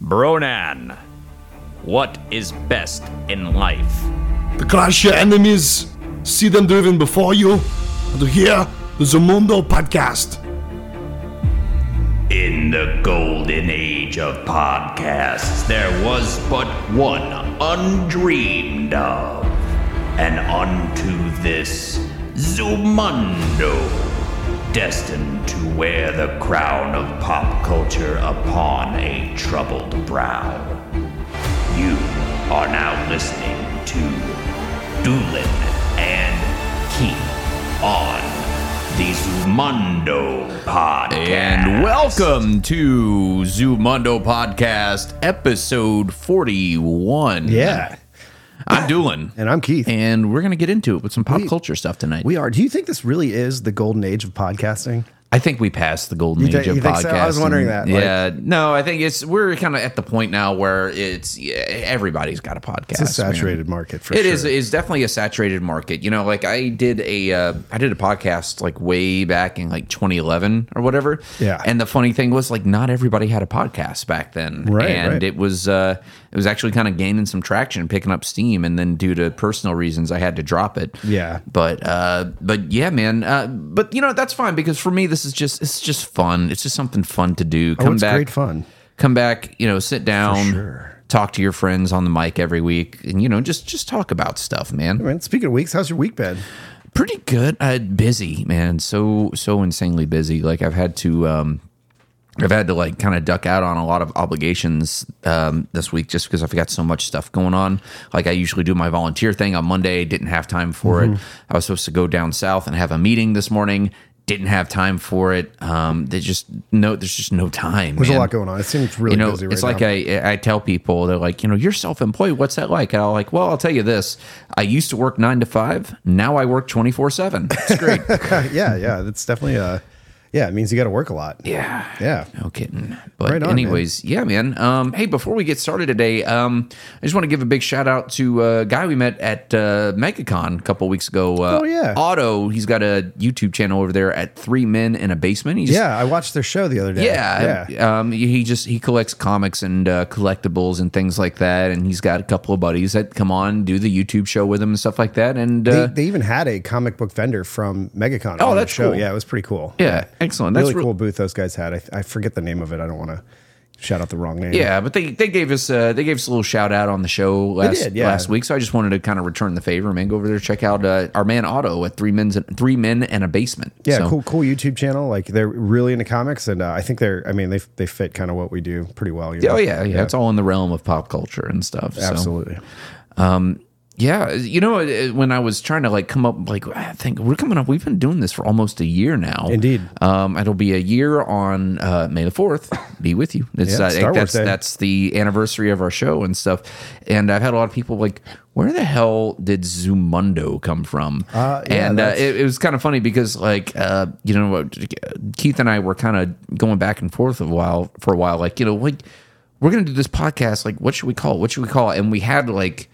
Bronan, what is best in life? To crush your enemies, see them driven before you, and to hear the Zumundo podcast. In the golden age of podcasts, there was but one undreamed of. And unto this Zumundo, destined to wear the crown of pop culture upon a troubled brow. You are now listening to Doolin and Keith on the Zumundo Podcast. And welcome to Zumundo Podcast, episode 41. Yeah. I'm Doolin. And I'm Keith. And we're going to get into it with some pop We- culture stuff tonight. we are. Do you think this really is the golden age of podcasting? I think we passed the golden You age of podcasting. so? I was wondering that, like- yeah. no, I think it's, we're kind of at the point now where it's, yeah, everybody's got a podcast. It's a man. saturated market for It sure. is. It's definitely a saturated market. You know, like I did a uh, I did a podcast like way back in like 2011 or whatever. Yeah. And the funny thing was like not everybody had a podcast back then. Right, And right. it was uh it was actually kind of gaining some traction, picking up steam, and then due to personal reasons, I had to drop it. Yeah. But uh, but yeah, man. Uh, but you know that's fine because for me this is just it's just fun. It's just something fun to do. Oh, Come it's back, great fun. come back, you know, sit down, sure. talk to your friends on the mic every week, and you know, just just talk about stuff, man. Man, speaking of weeks, how's your week been? Pretty good. Uh, busy, man. So so insanely busy. Like I've had to. Um, I've had to like kind of duck out on a lot of obligations um, this week just because I've got so much stuff going on. Like I usually do my volunteer thing on Monday, didn't have time for Mm-hmm. it. I was supposed to go down south and have a meeting this morning, didn't have time for it. Um, there's just no, there's just no time. There's man a lot going on. It seems really you know, busy right it's like. I, I tell people, they're like, you know, you're self employed. What's that like? And I'm like, well, I'll tell you this. I used to work nine to five. Now I work 24 seven. It's great. yeah, yeah. That's definitely uh yeah, it means you got to work a lot. yeah. Yeah. No kidding. But Right on, anyways, yeah, man. Um, hey, before we get started today, um, I just want to give a big shout out to a guy we met at uh, MegaCon a couple weeks ago. Uh, Oh, yeah. Otto. He's got a YouTube channel over there at Three Men in a Basement. He just, Yeah, I watched their show the other day. Yeah, Yeah. Um, he just he collects comics and uh, collectibles and things like that, and he's got a couple of buddies that come on do the YouTube show with him and stuff like that. And They, uh, they even had a comic book vendor from MegaCon Oh, on the that's show. cool. Yeah, it was pretty cool. yeah, excellent. That's really re- cool booth those guys had. I, I forget the name of it. I don't want to shout out the wrong name. Yeah, but they, they gave us uh, they gave us a little shout out on the show last did, yeah. last week, so I just wanted to kind of return the favor, man. Go over there, check out uh, our man Otto at three men's three men and a basement. Yeah, So- cool, cool YouTube channel. Like they're really into comics, and uh, I think they're. I mean, they they fit kind of what we do pretty well. You know? Oh yeah, yeah, it's all in the realm of pop culture and stuff. so. absolutely. Yeah, you know, uh, when I was trying to like come up, like I think we're coming up. We've been doing this for almost a year now. Indeed. Um, it'll be a year on uh, May the fourth. Be with you. It's Yeah, uh, Star Wars that's Day. that's the anniversary of our show and stuff. And I've had a lot of people like, where the hell did Zumundo come from? Uh, yeah, and uh, it, it was kind of funny because like uh, you know what, Keith and I were kind of going back and forth a while for a while. Like you know, like we're gonna do this podcast. Like, what should we call it? What should we call it? And we had like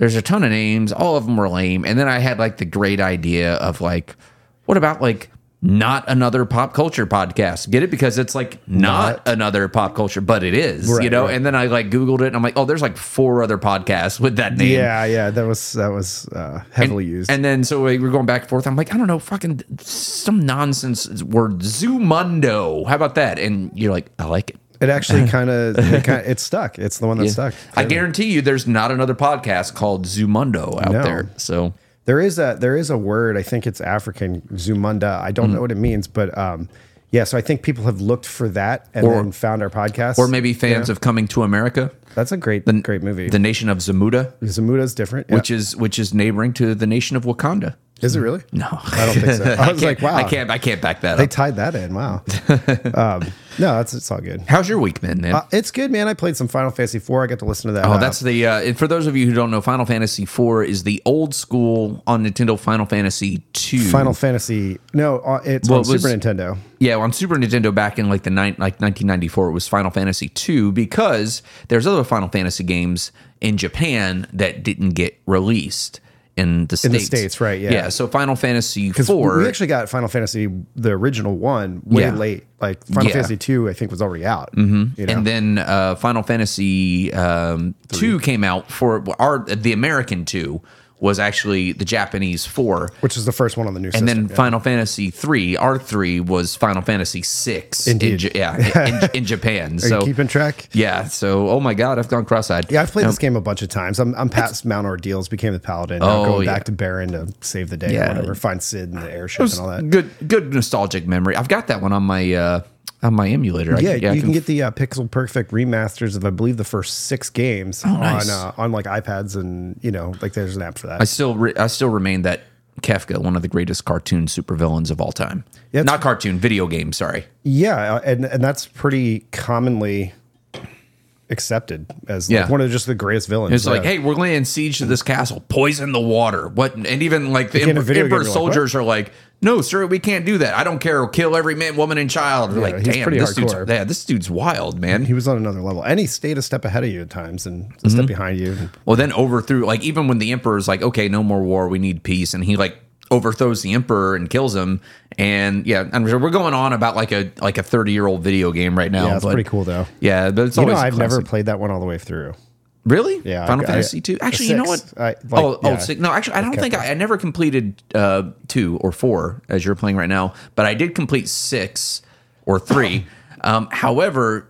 there's a ton of names all of them were lame and then i had like the great idea of like what about like not another pop culture podcast get it because it's like not, Not. another pop culture but it is you know right. and then i like googled it and i'm like oh there's like four other podcasts with that name Yeah, yeah. That was that was uh, heavily used. and then so we were going back and forth. I'm like, I don't know, fucking some nonsense word, Zumundo. How about that? And you're like, I like it. It actually kind of it, kinda- it stuck. It's the one that stuck. I guarantee you, there's not another podcast called Zumundo out No. there. So There is a there is a word. I think it's African Zumunda. I don't Mm-hmm. know what it means, but um, yeah. So I think people have looked for that and Or- then found our podcast. or maybe fans of Coming to America, that's a great great movie. the nation of Zamunda, is different. Yeah. which is which is neighboring to the nation of Wakanda. Is it really? No, I don't think so. I was can't- like, wow. I can't, I can't back that up. They up. tied that in. Wow. um, no, that's it's all good. How's your week been, man? Uh, it's good, man. I played some Final Fantasy IV. I got to listen to that. Oh, uh, that's the. Uh, for those of you who don't know, Final Fantasy IV is the old school on Nintendo Final Fantasy II. Final Fantasy. No, uh, it's Well, on it was- Super Nintendo. Yeah, on Super Nintendo back in like the like 1994, it was Final Fantasy II because there's other Final Fantasy games in Japan that didn't get released in the states. In the States, right, yeah. Yeah. So Final Fantasy four. we actually got Final Fantasy, the original one, way Yeah. late. Like Final Yeah. Fantasy two, I think was already out. Mm-hmm. You know? and then uh, Final Fantasy um, two came out for our the American two was actually the Japanese four. which is the first one on the new And system. then yeah. Final Fantasy three, R three was Final Fantasy six. In, Indeed. J- yeah, in, in Japan. Are so you keeping track? yeah, so oh my god, I've gone cross-eyed. Yeah, I've played Um, this game a bunch of times. I'm, I'm past Mount Ordeals, became the paladin. Oh, going yeah. back to Baron to save the day Yeah. or whatever, find Cid and the airship and all that. Good, good nostalgic memory. I've got that one on my uh, on my emulator. I- Yeah, I you can, get the uh, Pixel Perfect remasters of I believe the first six games Oh, nice. on uh, on like iPads and you know like there's an app for that. I still, re- I still remain that Kefka, one of the greatest cartoon supervillains of all time. Yeah, Not cartoon, video game. Sorry. Yeah, uh, and and that's pretty commonly accepted as like Yeah. one of just the greatest villains. It's like, hey, we're laying siege to this castle. Poison the water. What? And even like the Like Emperor, Emperor like, soldiers are like, no, sir, we can't do that. I don't care. Kill every man, woman, and child. We're like, he's damn, pretty this dude's, hardcore. yeah, this dude's wild, man. he was on another level, and he stayed a step ahead of you at times and a Mm-hmm. step behind you. Well, then overthrew like even when the emperor's like, okay, no more war, we need peace, and he like overthrows the emperor and kills him. And yeah, I'm sure we're going on about like a like a 30 year old video game right now. Yeah, it's pretty cool though. Yeah, but it's You know, always a I've never played that one all the way through. Really. Yeah, Final I- Fantasy two. Actually, you know what? I- like, oh, oh, yeah. six. no, actually, I don't think I, I never completed uh, two or four as you're playing right now, but I did complete six or three. um, however,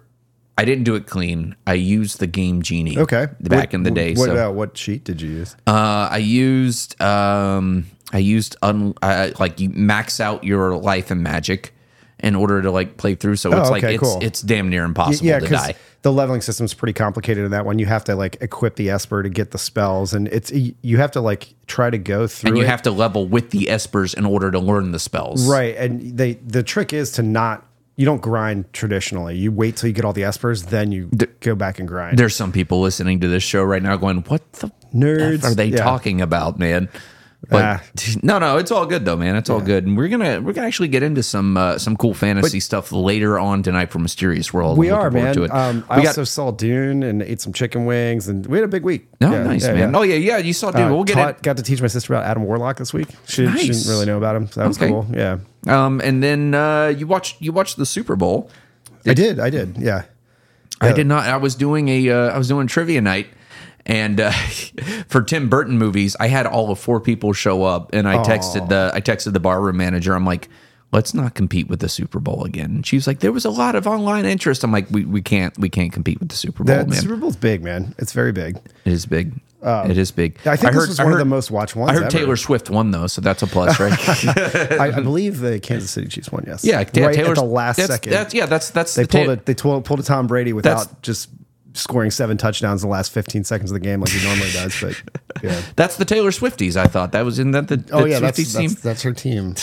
I didn't do it clean. I used the game genie. Okay, back What- in the day. What, so uh, what cheat did you use? uh, I used um, I used un, uh, like you max out your life and magic in order to like play through. So it's oh, like Oh, it's cool. it's damn near impossible yeah, to because die. the leveling system is pretty complicated in that one. You have to like equip the Esper to get the spells, and it's you have to like try to go through. And you it. have to level with the espers in order to learn the spells. right, and they the trick is to not. You don't grind traditionally. You wait till you get all the espers, then you go back and grind. There's some people listening to this show right now going, "What the Nerds. are they Yeah. talking about, man?" But Ah. no, no, it's all good though, man. It's all good, and we're gonna we're gonna actually get into some uh, some cool fantasy stuff later on tonight for Mysterious World. we are, man. Um, I we also saw Dune and ate some chicken wings, and we had a big week. oh, Yeah, nice yeah, man. yeah. Oh yeah, yeah. You saw, Dune. Uh, we'll get taught- it. Got to teach my sister about Adam Warlock this week. She, Nice. she didn't really know about him. So that was Okay. cool. Yeah, Um, and then uh, you watched you watched the Super Bowl. I did. I did. Yeah. I did not. I was doing a uh, I was doing trivia night, and uh, for Tim Burton movies, I had all of four people show up, and I texted the I texted the barroom manager. I'm like, let's not compete with the Super Bowl again. And she was like, there was a lot of online interest. I'm like, we, we can't we can't compete with the Super Bowl, The man. Super Bowl's big, man. It's very big. it is big. it is big. I think this was one of the most watched ones I heard ever. Taylor Swift won though, so that's a plus, right? I, I believe the Kansas City Chiefs won. Yes. yeah, right Taylor's at the last that's, second. That's, yeah, that's that's they the Ta- pulled it. They pulled, pulled a Tom Brady without just scoring seven touchdowns in the last 15 seconds of the game like he normally does. But yeah. That's the Taylor Swifties. I thought that was in that the, the Oh yeah, that's, Swifties team. that's that's her team.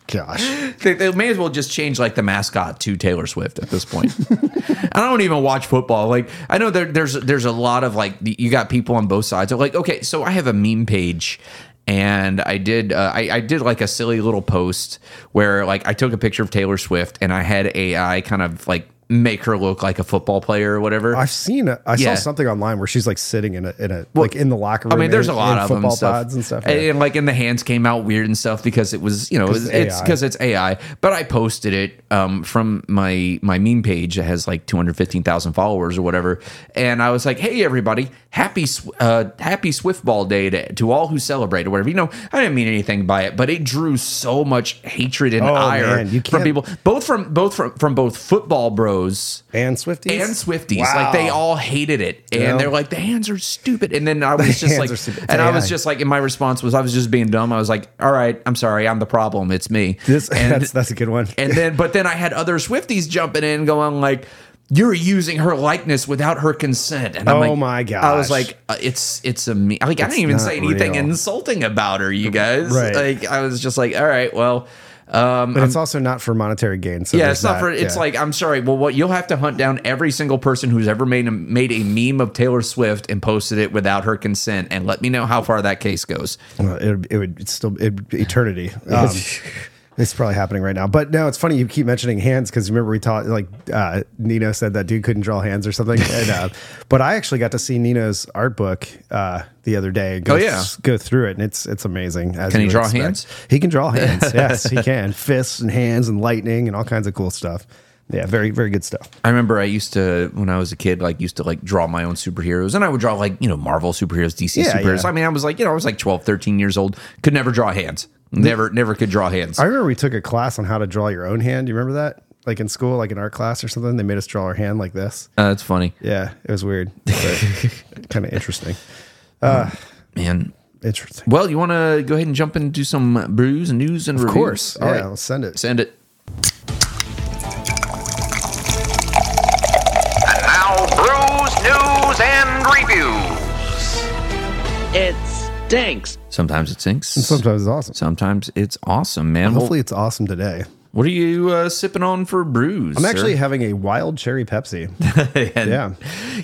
Gosh. They, they may as well just change like the mascot to Taylor Swift at this point. I don't even watch football. Like I know there, there's there's a lot of like you got people on both sides. Like, okay, so I have a meme page. And I did, uh, I, I did like a silly little post where like I took a picture of Taylor Swift and I had AI kind of like make her look like a football player or whatever. I've seen it. I Yeah. saw something online where she's like sitting in a in a like in the locker room. I mean, there's in- a lot in of them football stuff. pods and stuff. And, yeah. and, like, and the hands came out weird and stuff because it was, you know, it's it's it's because it's AI. But I posted it um, from my my meme page that has like 215,000 followers or whatever, and I was like, hey everybody, happy uh, happy Swift Ball Day to, to all who celebrate or whatever. You know, I didn't mean anything by it, but it drew so much hatred and Oh, ire man, from people, both from both from from both football bros and Swifties and Swifties. Wow. Like they all hated it. And Yeah. they're like, the hands are stupid. And then I was just like. It's and I was just like, and my response was, I was just being dumb. I was like, all right, I'm sorry. I'm the problem. It's me. This, and, that's that's a good one. and then, but then I had other Swifties jumping in going like, you're using her likeness without her consent. And I'm Oh like, my god! I was like, uh, it's, it's a me. Like, I didn't even say anything real. insulting about her, you guys. Right. Like, I was just like, all right, well, um, but it's also not for monetary gain. So yeah, it's not that. for. It's Yeah. like I'm sorry. Well, what you'll have to hunt down every single person who's ever made a made a meme of Taylor Swift and posted it without her consent, and let me know how far that case goes. Uh, it, it would it's still it, eternity. Um, It's probably happening right now. But no, it's funny you keep mentioning hands because remember we taught like uh, Nino said that dude couldn't draw hands or something. and, uh, but I actually got to see Nino's art book uh, the other day. Go, Oh, yeah. go through it, and it's it's amazing. as Can he draw expect. hands? He can draw hands. yes, he can. Fists and hands and lightning and all kinds of cool stuff. Yeah, very very good stuff. I remember I used to when I was a kid, like used to like draw my own superheroes, and I would draw like you know Marvel superheroes, DC Yeah, superheroes. yeah. I mean, I was like you know I was like 12, 13 years old, could never draw hands, never never could draw hands. I remember we took a class on how to draw your own hand. Do you remember that? Like in school, like in art class or something, they made us draw our hand like this. Uh, that's funny, Yeah, it was weird, kind of interesting. man. Interesting. Well, you want to go ahead and jump into some brews and news and Of reviews? course. All yeah, right, let's send it. send it. And now, brews, news, and reviews. It stinks. Sometimes it sinks. And Sometimes it's awesome. Sometimes it's awesome, man. Well, Hopefully, it's awesome today. what are you uh, sipping on for brews? I'm sir? actually having a wild cherry Pepsi. And- Yeah.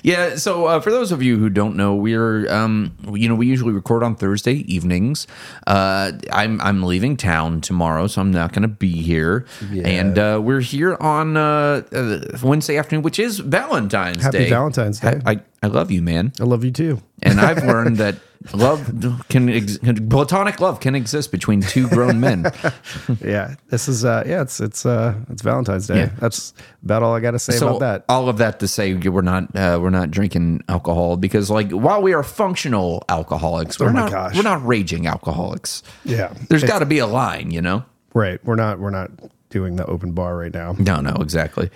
yeah. So uh, for those of you who don't know, we're um, you know we usually record on Thursday evenings. Uh, I'm I'm leaving town tomorrow, so I'm not going to be here. And uh, we're here on uh, uh, Wednesday afternoon, which is Valentine's Happy Day. Happy Valentine's Day. I, I, I love you, man. I love you too. And I've learned that love can ex- platonic love can exist between two grown men. Yeah, this is uh yeah, it's it's uh it's Valentine's Day. Yeah. That's about all I got to say so about that. all of that to say we're not uh, we're not drinking alcohol because like while we are functional alcoholics we're Oh not gosh. we're not raging alcoholics Yeah. there's got to be a line you know Right. We're not we're not doing the open bar right now. no no exactly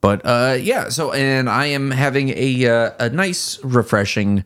but uh yeah so and i am having a uh, a nice refreshing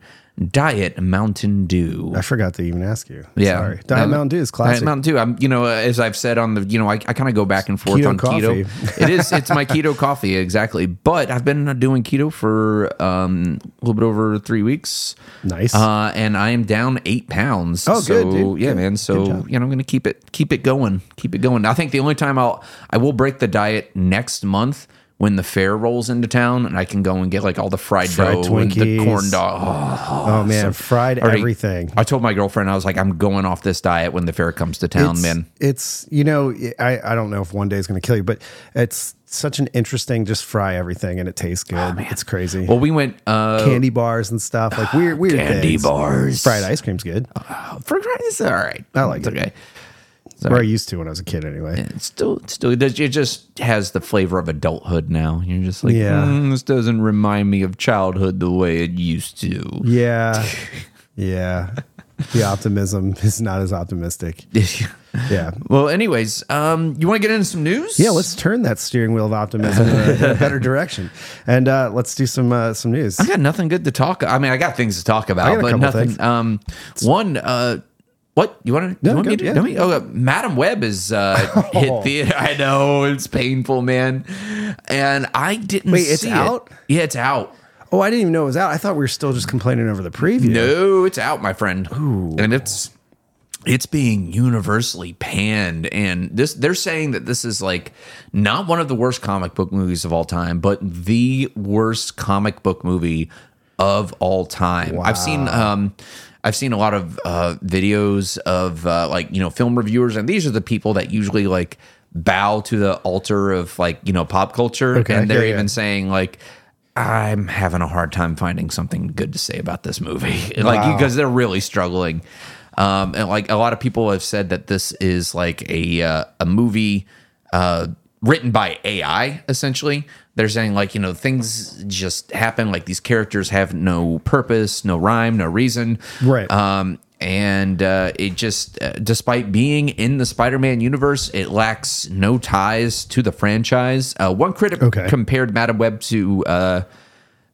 diet mountain dew I forgot to even ask you. yeah, Sorry. Diet Um, Mountain Dew is classic. Diet. Mountain Dew. I'm, you know, as I've said on the, you know, I, I kind of go back and forth Keto on keto. it is, it's my keto coffee exactly. But I've been doing keto for um, a little bit over three weeks. Nice. Uh, and I am down eight pounds. Oh, so, good, dude. Yeah, Good. man. So you know, I'm gonna keep it, keep it going, keep it going. I think the only time I'll, I will break the diet next month. When the fair rolls into town, and I can go and get like all the fried, Fried dough and the corn dog. Oh, oh man, fried already- everything. I told my girlfriend I was like, I'm going off this diet when the fair comes to town, it's, man. It's you know I I don't know if one day is going to kill you, but it's such an interesting just fry everything and it tastes good. it's crazy. Oh, Well, we went uh, candy bars and stuff like weird weird Candy things. bars. Fried ice cream's good. for it's all right. I like it's it. okay. Where I used to when I was a kid anyway. It's still, it's still, it just has the flavor of adulthood now. You're just like, Yeah. "Mm, this doesn't remind me of childhood the way it used to. Yeah. Yeah. The optimism is not as optimistic. Yeah. well, anyways, um, you want to get into some news? Yeah, let's turn that steering wheel of optimism in a, better direction, and uh, let's do some uh, some news. I got nothing good to talk. I mean, I got things to talk about, but nothing. Um, one, uh, what you want to? No, you want me to? yeah. me- oh, uh, Madame Web is uh, hit theater. I know it's painful, man, and I didn't. Wait, it's see it. out? Yeah, it's out. Oh, I didn't even know it was out. I thought we were still just complaining over the preview. No, it's out, my friend. Ooh. And it's it's being universally panned and this they're saying that this is like not one of the worst comic book movies of all time, but the worst comic book movie of all time. I've seen um I've seen a lot of uh videos of uh like, you know, film reviewers and these are the people that usually like bow to the altar of like, you know, pop culture Okay, and they're yeah, yeah. even saying like I'm having a hard time finding something good to say about this movie. like Wow. because they're really struggling. Um, and like a lot of people have said that this is like a uh, a movie uh, written by AI. Essentially, they're saying like you know things just happen. Like these characters have no purpose, no rhyme, no reason. Right. Um, and uh, it just, uh, despite being in the Spider-Man universe, it lacks no ties to the franchise. Uh, one critic Okay. compared Madame Web to uh,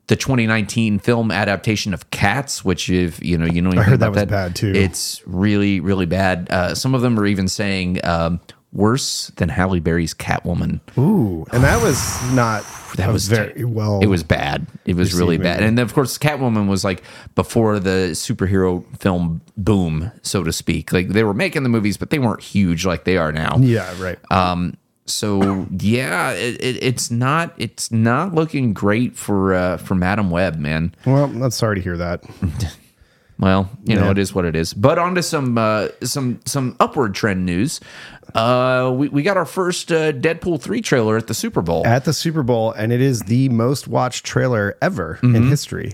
the 2019 film adaptation of Cats, which if you know, you know, anything heard that was bad, too. It's really, really bad. Uh, some of them are even saying um, worse than Halle Berry's Catwoman. Ooh, and that was not. That was very well. It was bad. It was really bad. movie. And then, of course, Catwoman was like before the superhero film boom, so to speak. Like they were making the movies, but they weren't huge like they are now. Yeah. Right. Um, so yeah, it, it, it's not it's not looking great for uh, for Madame Web, man. well, I'm sorry to hear that. Well, you know, it is what it is. But on to some uh, some some upward trend news. Uh, we, we got our first uh, Deadpool 3 trailer at the Super Bowl. at the Super Bowl, and it is the most watched trailer ever Mm-hmm. in history,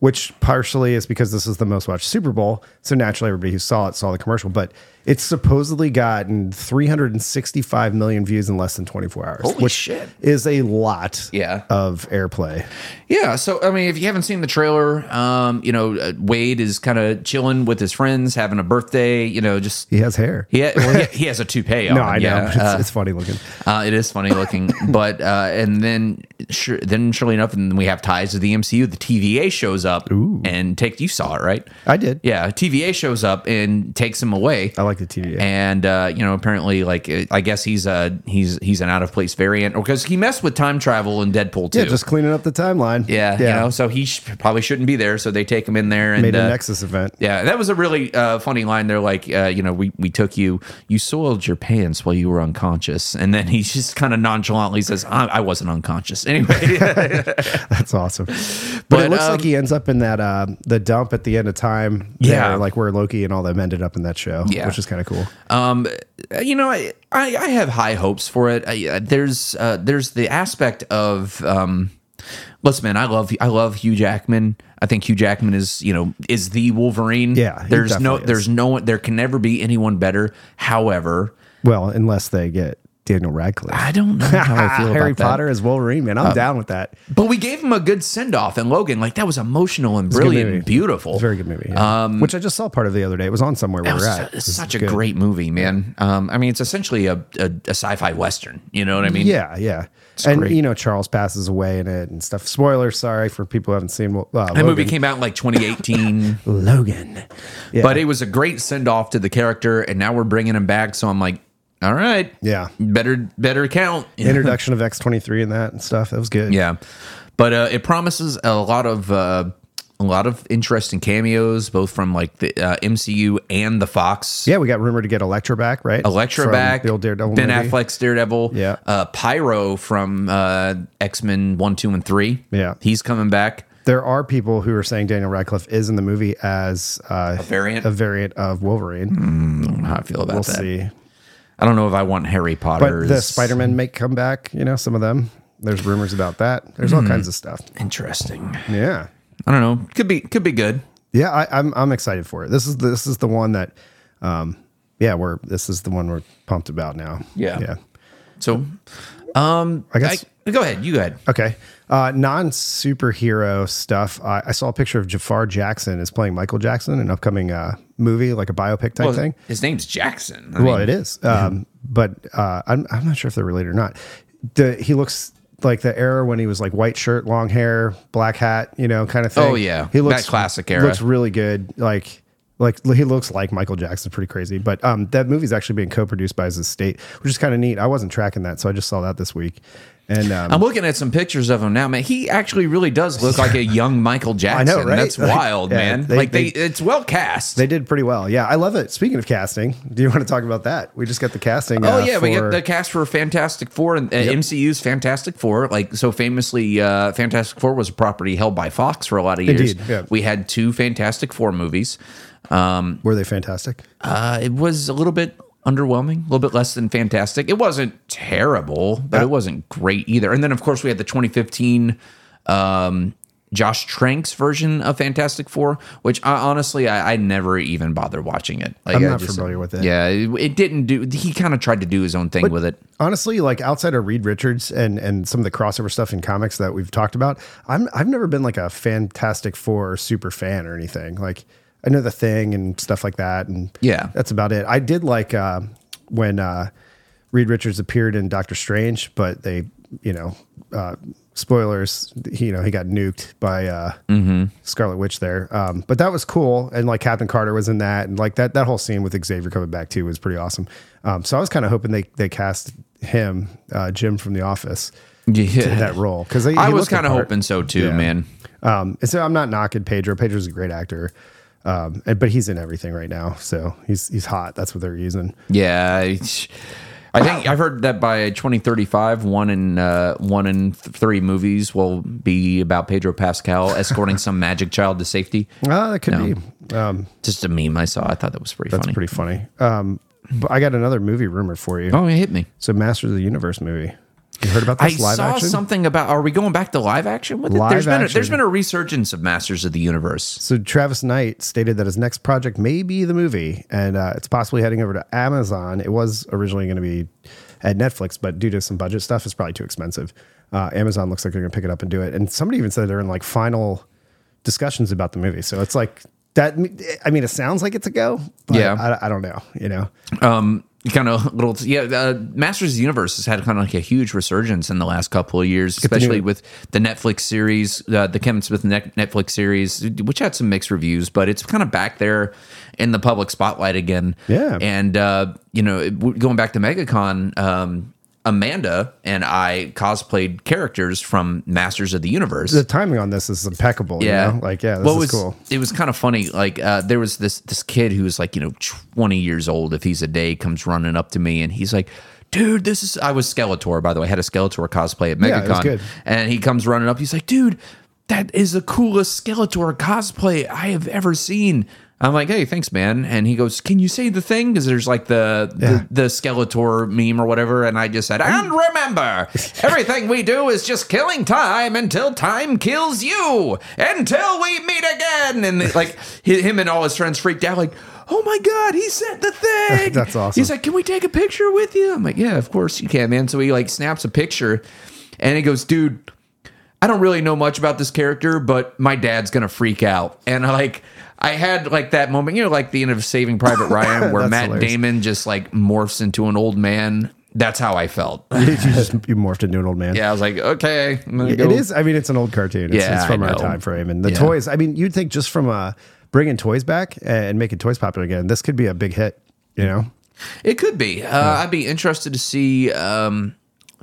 which partially is because this is the most watched Super Bowl. So naturally, everybody who saw it saw the commercial, but it's supposedly gotten 365 million views in less than 24 hours, Holy which shit. is a lot Yeah. of airplay. Yeah, so I mean, if you haven't seen the trailer, um, you know, uh, Wade is kind of chilling with his friends, having a birthday. You know, just He has hair. he ha- well, he, he has a toupee on. no, I know. yeah. It's, Uh, it's funny looking. uh, it is funny looking, but uh, and then sure, then surely enough, and we have ties to the MCU. The TVA shows up and take you saw it right? I did. Yeah, TVA shows up and takes him away. I like And uh, you know, apparently, like uh, I guess he's uh he's he's an out of place variant, or because he messed with time travel in Deadpool too. Yeah, just cleaning up the timeline. yeah, you know, so he sh- probably shouldn't be there. So they take him in there and made a uh, Nexus event. yeah, that was a really uh, funny line. They're like, uh, you know, we, we took you, you soiled your pants while you were unconscious. And then he just kind of nonchalantly says, I, I wasn't unconscious. Anyway, That's awesome. But, But, it looks um, like he ends up in that uh, the dump at the end of time. Yeah. there, like where Loki and all them ended up in that show. Yeah. which is kind of cool. um, you know, I, I, I have high hopes for it. I, uh, there's uh, there's the aspect of, um, listen, man, I love I love Hugh Jackman. I think Hugh Jackman is you know is the Wolverine. Yeah, he there's no is. there's no one there can never be anyone better. However, Well, unless they get Daniel Radcliffe. I don't know how I feel Harry about that. Potter as Wolverine, man. I'm down with that. But we gave him a good send off, and Logan, like that was emotional and brilliant and beautiful. It's a very good movie. yeah. Which I just saw part of the other day. It was on somewhere we're was at. it's such a good. great movie, man. Um, I mean, it's essentially a, a, a sci-fi western. You know what I mean? Yeah, yeah. and great. you know Charles passes away in it and stuff. Spoilers, sorry for people who haven't seen. Uh, That movie came out in like 2018, Logan. Yeah. but it was a great send off to the character, and now we're bringing him back. So I'm like, all right, Yeah. better better count. introduction of X twenty three and that and stuff. That was good. Yeah, but uh, it promises a lot of uh, a lot of interesting cameos, both from like the uh, MCU and the Fox. Yeah, we got rumored to get Elektra back, right? Elektra From back, the old Daredevil Ben movie. Affleck's Daredevil, Yeah. uh, Pyro from uh, X Men One, Two, and Three. Yeah. he's coming back. There are people who are saying Daniel Radcliffe is in the movie as uh, a variant? a variant of Wolverine. I don't know how I feel about that. we'll see. I don't know if I want Harry Potter. But the Spider Man may come back. You know, some of them. There's rumors about that. There's Hmm. all kinds of stuff. interesting. Yeah, I don't know. Could be could be good. yeah. I, I'm I'm excited for it. This is this is the one that, um, yeah, we're this is the one we're pumped about now. Yeah. yeah. So, um, I guess- I- go ahead. You go ahead. Okay. Uh, non superhero stuff. I, I saw a picture of Jafar Jackson is playing Michael Jackson in an upcoming uh, movie, like a biopic type Well, thing. his name's Jackson. I well, mean, it is. Um, but uh, I'm, I'm not sure if they're related or not. The, he looks like the era when he was like white shirt, long hair, black hat, you know, kind of thing. Oh, yeah. He looks That classic era. Looks really good. Like, like he looks like Michael Jackson, pretty crazy. But um, that movie's actually being co-produced by his estate, which is kind of neat. I wasn't tracking that, so I just saw that this week. And um, I'm looking at some pictures of him now, man. He actually really does look like a young Michael Jackson. I know, right? That's Like, wild, yeah, man. they- like they, they- it's well cast. They did pretty well. Yeah, I love it. Speaking of casting, do you want to talk about that? We just got the casting. Oh uh, yeah, we for- get the cast for Fantastic Four and uh, MCU's Fantastic Four. Like so famously, uh, Fantastic Four was a property held by Fox for a lot of years. Indeed, yeah. We had two Fantastic Four movies. Um, Were they fantastic? uh, it was a little bit underwhelming, a little bit less than fantastic. It wasn't terrible, but it wasn't great either. And then of course we had the 2015 um, Josh Trank's version of Fantastic Four, which I, honestly I, I never even bothered watching it. Like, I'm not familiar with it. Yeah, it, it didn't do. He kind of tried to do his own thing with it. Honestly, like outside of Reed Richards and and some of the crossover stuff in comics that we've talked about, I'm I've never been like a Fantastic Four super fan or anything. Like I know the thing and stuff like that, and Yeah. that's about it. I did like uh, when uh, Reed Richards appeared in Doctor Strange, but they, you know, uh, spoilers, he, you know, he got nuked by uh, Scarlet Witch there. Um, but that was cool, and like Captain Carter was in that, and like that that whole scene with Xavier coming back too was pretty awesome. Um, so I was kind of hoping they they cast him, uh, Jim from The Office, Yeah. that role because I was kind of hoping so too, Yeah. man. Um, and so I'm not knocking Pedro. Pedro's a great actor. Um, and, but he's in everything right now, so he's he's hot. That's what they're using. Yeah, I think I've heard that by 2035, one in uh, one in th- three movies will be about Pedro Pascal escorting some magic child to safety. Ah, that could No. be. Um, Just a meme I saw. I thought that was pretty funny. that's funny. pretty funny. Um, But I got another movie rumor for you. Oh, it hit me. So Masters of the Universe movie. You heard about I this live saw action? something about. Are we going back to live action with it? Live there's been a, there's action. been a resurgence of Masters of the Universe. So Travis Knight stated that his next project may be the movie, and uh, it's possibly heading over to Amazon. It was originally going to be at Netflix, but due to some budget stuff, it's probably too expensive. Uh, Amazon looks like they're going to pick it up and do it. And somebody even said they're in like final discussions about the movie. So it's like that. I mean, it sounds like it's a go. But Yeah. I, I don't know. You know, um kind of little yeah uh, masters of the universe has had kind of like a huge resurgence in the last couple of years especially with the netflix series uh, the kevin smith netflix series which had some mixed reviews but it's kind of back there in the public spotlight again Yeah. and uh you know going back to megacon um amanda and i cosplayed characters from masters of the universe the timing on this is impeccable. yeah. You know? Like, yeah, this Well, it is was, cool. It was kind of funny. Like uh, there was this this kid who was like you know twenty years old. If he's a day, comes running up to me and he's like. Dude, this is I was Skeletor by the way. I had a Skeletor cosplay at Yeah, MegaCon, good. and he comes running up. He's like, "Dude, that is the coolest Skeletor cosplay I have ever seen." I'm like, "Hey, thanks, man." And he goes, "Can you say the thing?" Because there's like the, Yeah. the the Skeletor meme or whatever, and I just said, "And remember, everything we do is just killing time until time kills you, until we meet again." And like him and all his friends freaked out, like. Oh my God! He said the thing. That's awesome. He's like, "Can we take a picture with you?" I'm like, "Yeah, of course you can, man." So he like snaps a picture, and he goes, "Dude, I don't really know much about this character, but my dad's gonna freak out." And I like, I had like that moment, you know, like the end of Saving Private Ryan, where Matt hilarious. Damon just like morphs into an old man. That's how I felt. you just you morphed into an old man. yeah, I was like, okay, It go- is. I mean, it's an old cartoon. It's, Yeah, it's from our time frame, and the Yeah. toys. I mean, you'd think just from uh, bringing toys back and making toys popular again, this could be a big hit. You know, It could be. Uh, I'd be interested to see um,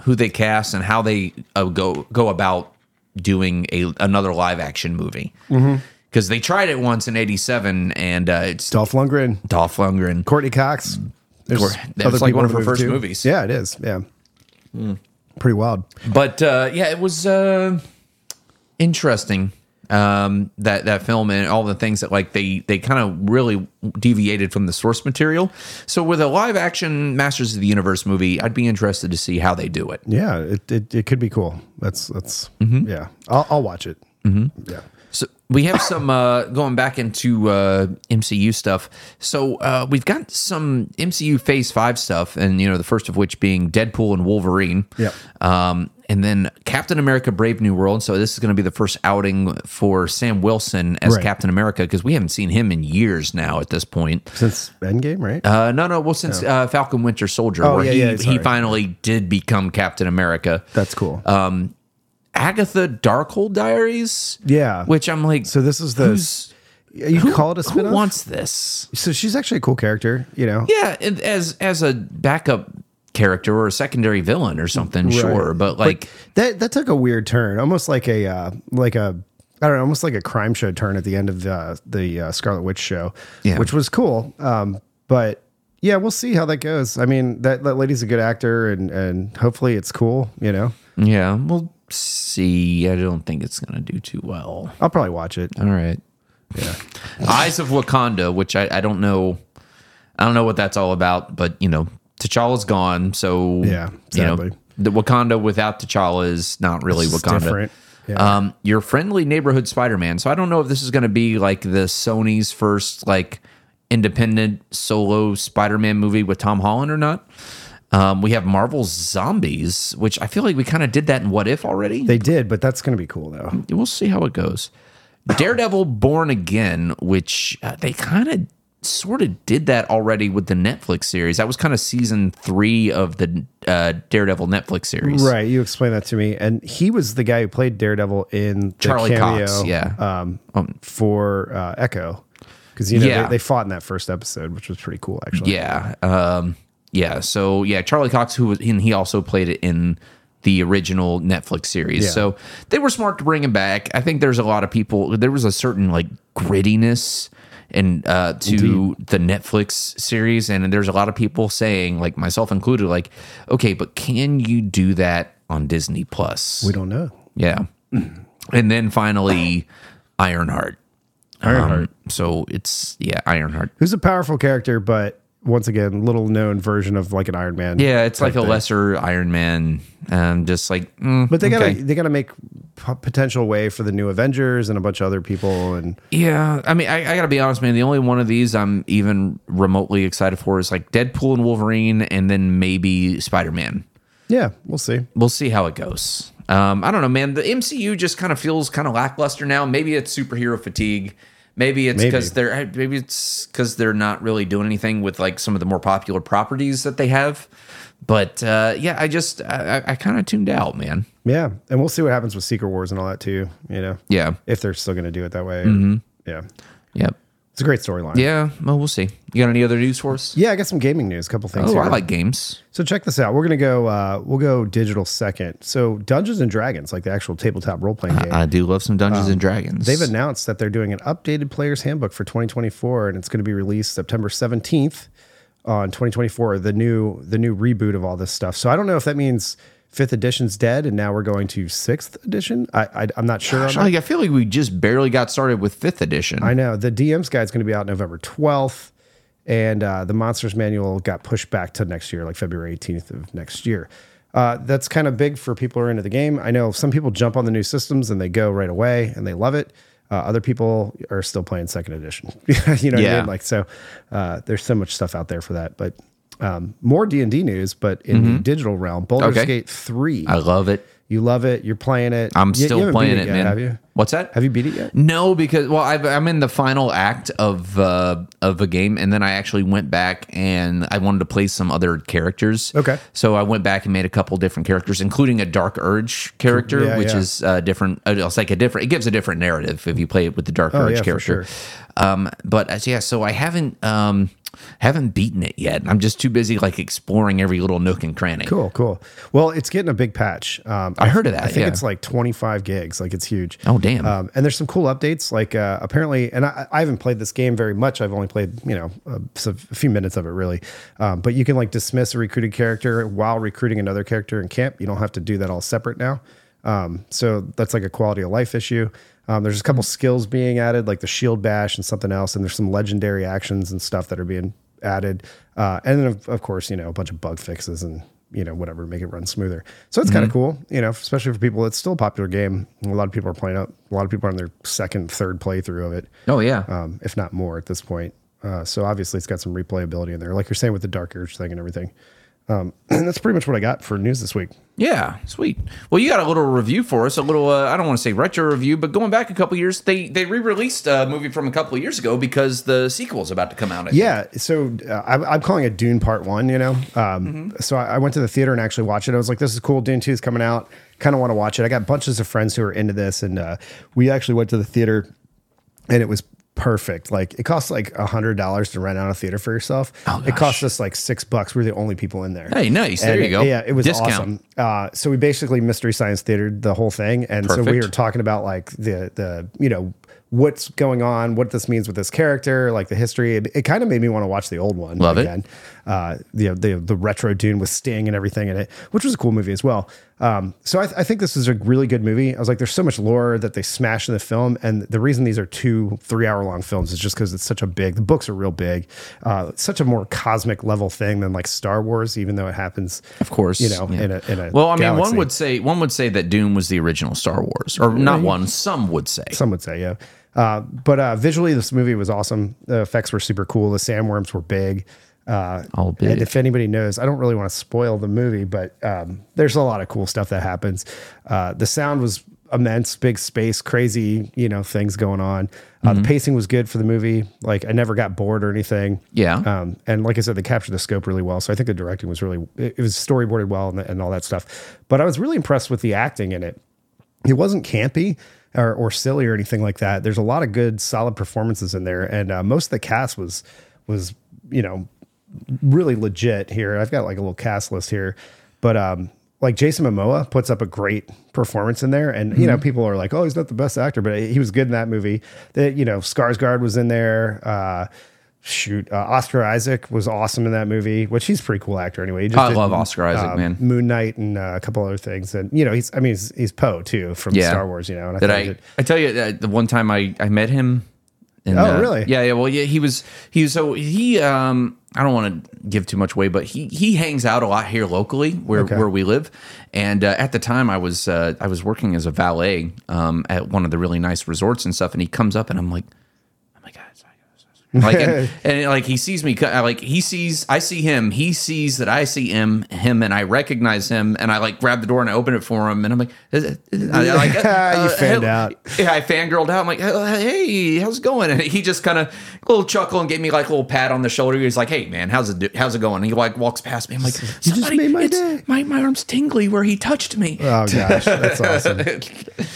who they cast and how they uh, go go about doing a another live action movie. Because they tried it once in '87, and uh, it's Dolph Lundgren, Dolph Lundgren. Courteney Cox. There's Cor- that was like one of her first too. movies. Yeah, it is. Yeah, pretty wild. But uh, yeah, it was uh, interesting um, that that film and all the things that like they they kind of really deviated from the source material. So with a live action Masters of the Universe movie, I'd be interested to see how they do it. Yeah, it, it, it could be cool. That's that's Mm-hmm. yeah. I'll, I'll watch it. Yeah. So we have some uh, going back into uh, MCU stuff. So uh, we've got some MCU Phase Five stuff, and you know the first of which being Deadpool and Wolverine. Yep. Um, and then Captain America: Brave New World. So this is going to be the first outing for Sam Wilson as Right. Captain America because we haven't seen him in years now. At this point. Since Endgame, right? Uh, no, no. Well, since uh, Falcon Winter Soldier, Oh, where yeah, he, yeah, he finally did become Captain America. That's cool. Agatha Darkhold Diaries. yeah. Which I'm like, so this is the you who, call it a who spin-off? wants this? so she's actually a cool character. You know. Yeah, as as a backup character or a secondary villain or something, sure. But like, that that took a weird turn, almost like a uh, like a I don't know, almost like a crime show turn at the end of the the uh, Scarlet Witch show, Yeah. which was cool. Um, but yeah, we'll see how that goes. I mean, that that lady's a good actor, and and hopefully it's cool. You know, yeah, we'll see. I don't think it's gonna do too well. I'll probably watch it. All right. Yeah. Eyes of Wakanda, which I, I don't know I don't know what that's all about, but you know, T'Challa's gone, so Yeah, you know, the Wakanda without T'Challa is not really It's Wakanda. different. Yeah. Um, your friendly neighborhood Spider-Man. So I don't know if this is going to be like the Sony's first like independent solo Spider-Man movie with Tom Holland or not. Um, we have Marvel's Zombies, which I feel like we kind of did that in What If already. They did, but that's going to be cool though. we'll see how it goes. Daredevil Born Again, which uh, they kind of sort of did that already with the Netflix series. That was kind of season three of the uh, Daredevil Netflix series. Right, you explained that to me, and he was the guy who played Daredevil in the Charlie cameo, Cox, yeah. um, for uh, Echo, because you know Yeah. they, they fought in that first episode, which was pretty cool, actually. Yeah. Um, yeah. So yeah, Charlie Cox, who was, and he also played it in the original Netflix series. Yeah. So they were smart to bring him back. I think there's a lot of people. There was a certain like grittiness and uh, to the Netflix series, and there's a lot of people saying, like myself included, like, okay, but can you do that on Disney Plus? we don't know. Yeah. And then finally, Ironheart. Ironheart. Um, so it's yeah, Ironheart. Who's a powerful character, but once again, little known version of like an Iron Man. Yeah, it's like a thing. lesser Iron Man. Um, just like, mm, But they gotta they gotta make p- potential way for the new Avengers and a bunch of other people and Yeah, I mean, I, I gotta be honest, man. The only one of these I'm even remotely excited for is like Deadpool and Wolverine, and then maybe Spider Man. yeah, we'll see. We'll see how it goes. Um, I don't know, man. The MCU just kind of feels kind of lackluster now. Maybe it's superhero fatigue. Maybe it's because they're maybe it's because they're not really doing anything with like some of the more popular properties that they have. But uh, yeah, I just I, I kind of tuned out, man. Yeah, and we'll see what happens with Secret Wars and all that too. You know, Yeah. if they're still gonna do it that way. Yeah, Yep. It's a great storyline. Yeah. Well, we'll see. You got any other news for us? Yeah, I got some gaming news. A couple things. Oh, here. I like games. So check this out. We're gonna go. Uh, we'll go digital second. So Dungeons and Dragons, like the actual tabletop role playing game. I do love some Dungeons and Dragons. They've announced that they're doing an updated player's handbook for 2024, and it's going to be released September 17th on 2024. The new the new reboot of all this stuff. So I don't know if that means fifth edition's dead, and now we're going to sixth edition. I, I I'm not sure. on Gosh. I feel like we just barely got started with fifth edition. I know the DM's guide is going to be out November 12th, and uh, the Monsters Manual got pushed back to next year, like February 18th of next year. Uh, that's kind of big for people who are into the game. I know some people jump on the new systems and they go right away and they love it. Uh, other people are still playing second edition. you know what I mean? Like so, uh, there's so much stuff out there for that. But um, more D and D news, but in the digital realm, Baldur's Mm-hmm. Okay. Gate three. I love it. you love it. You're playing it. I'm You- you still beat playing it, yet, man. Have you? What's that? Have you beat it yet? No, because well, I've, I'm in the final act of uh, of a game, and then I actually went back and I wanted to play some other characters. Okay. so I went back and made a couple different characters, including a Dark Urge character, Yeah, which yeah. is uh, different. uh, It's like a different. It gives a different narrative if you play it with the Dark Oh, Urge yeah, character. sure. Um, but uh, yeah, so I haven't um, haven't beaten it yet. I'm just too busy like exploring every little nook and cranny. Cool, cool. Well, it's getting a big patch. Um, I heard of that, I think yeah. it's like 25 gigs. Like it's huge. Oh, damn. Um, and there's some cool updates. Like uh, apparently, and I, I haven't played this game very much. I've only played you know a, a few minutes of it really. Um, but you can like dismiss a recruited character while recruiting another character in camp. You don't have to do that all separate now. Um, so that's like a quality of life issue. Um, there's a couple skills being added, like the shield bash and something else, and there's some legendary actions and stuff that are being added. Uh, and then of, of course, you know, a bunch of bug fixes and you know whatever to make it run smoother. So it's Mm-hmm. kind of cool, you know, especially for people. It's still a popular game. A lot of people are playing it. A lot of people are on their second, third playthrough of it, Oh yeah. um, if not more at this point. Uh, so obviously, it's got some replayability in there, like you're saying with the Dark Urge thing and everything. Um, and that's pretty much what I got for news this week. Yeah, sweet. Well, you got a little review for us, a little uh, I don't want to say retro review, but going back a couple years, they they re-released a movie from a couple of years ago because the sequel is about to come out. I think. Yeah, so uh, I'm, I'm calling it Dune Part One. You know, um, so I, I went to the theater and actually watched it. I was like, "This is cool. Dune Two is coming out. Kind of want to watch it." I got bunches of friends who are into this, and uh, we actually went to the theater, and it was perfect. Like it costs like a hundred dollars to rent out a theater for yourself. it cost us like six bucks. We are the only people in there. Hey, nice. There And you go. Yeah, it was Discount. awesome. Uh, so we basically mystery science theater the whole thing, and so we were talking about like the the you know what's going on, what this means with this character, like the history. It, it kind of made me want to watch the old one Love it. Uh, the, the the retro Dune with Sting and everything in it, which was a cool movie as well. Um, so I, I think this is a really good movie. I was like, there's so much lore that they smash in the film, and the reason these are two three hour long films is just because it's such a big. The books are real big. Uh, such a more cosmic level thing than like Star Wars, even though it happens, Of course, you know, yeah. in a in a well, I mean, one would say one would say that Dune was the original Star Wars, or not one. Some would say. Some would say, yeah. Uh, but uh, visually, this movie was awesome. The effects were super cool. The sandworms were big. Uh. And if anybody knows, I don't really want to spoil the movie, but um, there's a lot of cool stuff that happens. Uh, the sound was immense, big space, crazy, you know, things going on. Uh, Mm-hmm. The pacing was good for the movie. Like I never got bored or anything. Yeah. Um, and like I said, they captured the scope really well. So I think the directing was really, it, it was storyboarded well and, and all that stuff. But I was really impressed with the acting in it it wasn't campy or, or silly or anything like that. There's a lot of good, solid performances in there, and uh, most of the cast was was you know really legit. Here, I've got like a little cast list here, but um, like Jason Momoa puts up a great performance in there, and you know people are like, oh, he's not the best actor, but he was good in that movie. That you know, Skarsgård was in there. Uh, Shoot, uh, Oscar Isaac was awesome in that movie, which he's a pretty cool actor anyway. He just I did, love Oscar Isaac, um, man. Moon Knight and uh, a couple other things, and you know he's I mean he's, he's Poe too from Yeah. Star Wars, you know. And I Did I? I tell you, uh, the one time I I met him, And, Oh, uh, really? Yeah, yeah. Well, yeah. He was. He was. So he. Um. I don't want to give too much away, but he he hangs out a lot here locally where Okay. where we live. And uh, at the time, I was uh, I was working as a valet um, at one of the really nice resorts and stuff. And he comes up, and I'm like, oh my god. it's like- like and, and like he sees me like he sees I see him he sees that I see him him and I recognize him and I like grab the door and I open it for him and I'm like, is it- is I, like You fanned hey- out. yeah I fangirled out I'm like "Oh, hey how's it going and he just kind of a little chuckle and gave me like a little pat on the shoulder he's like hey man how's it do- how's it going and he like walks past me I'm like you just made my day." my my arm's tingly where he touched me Oh gosh, that's awesome.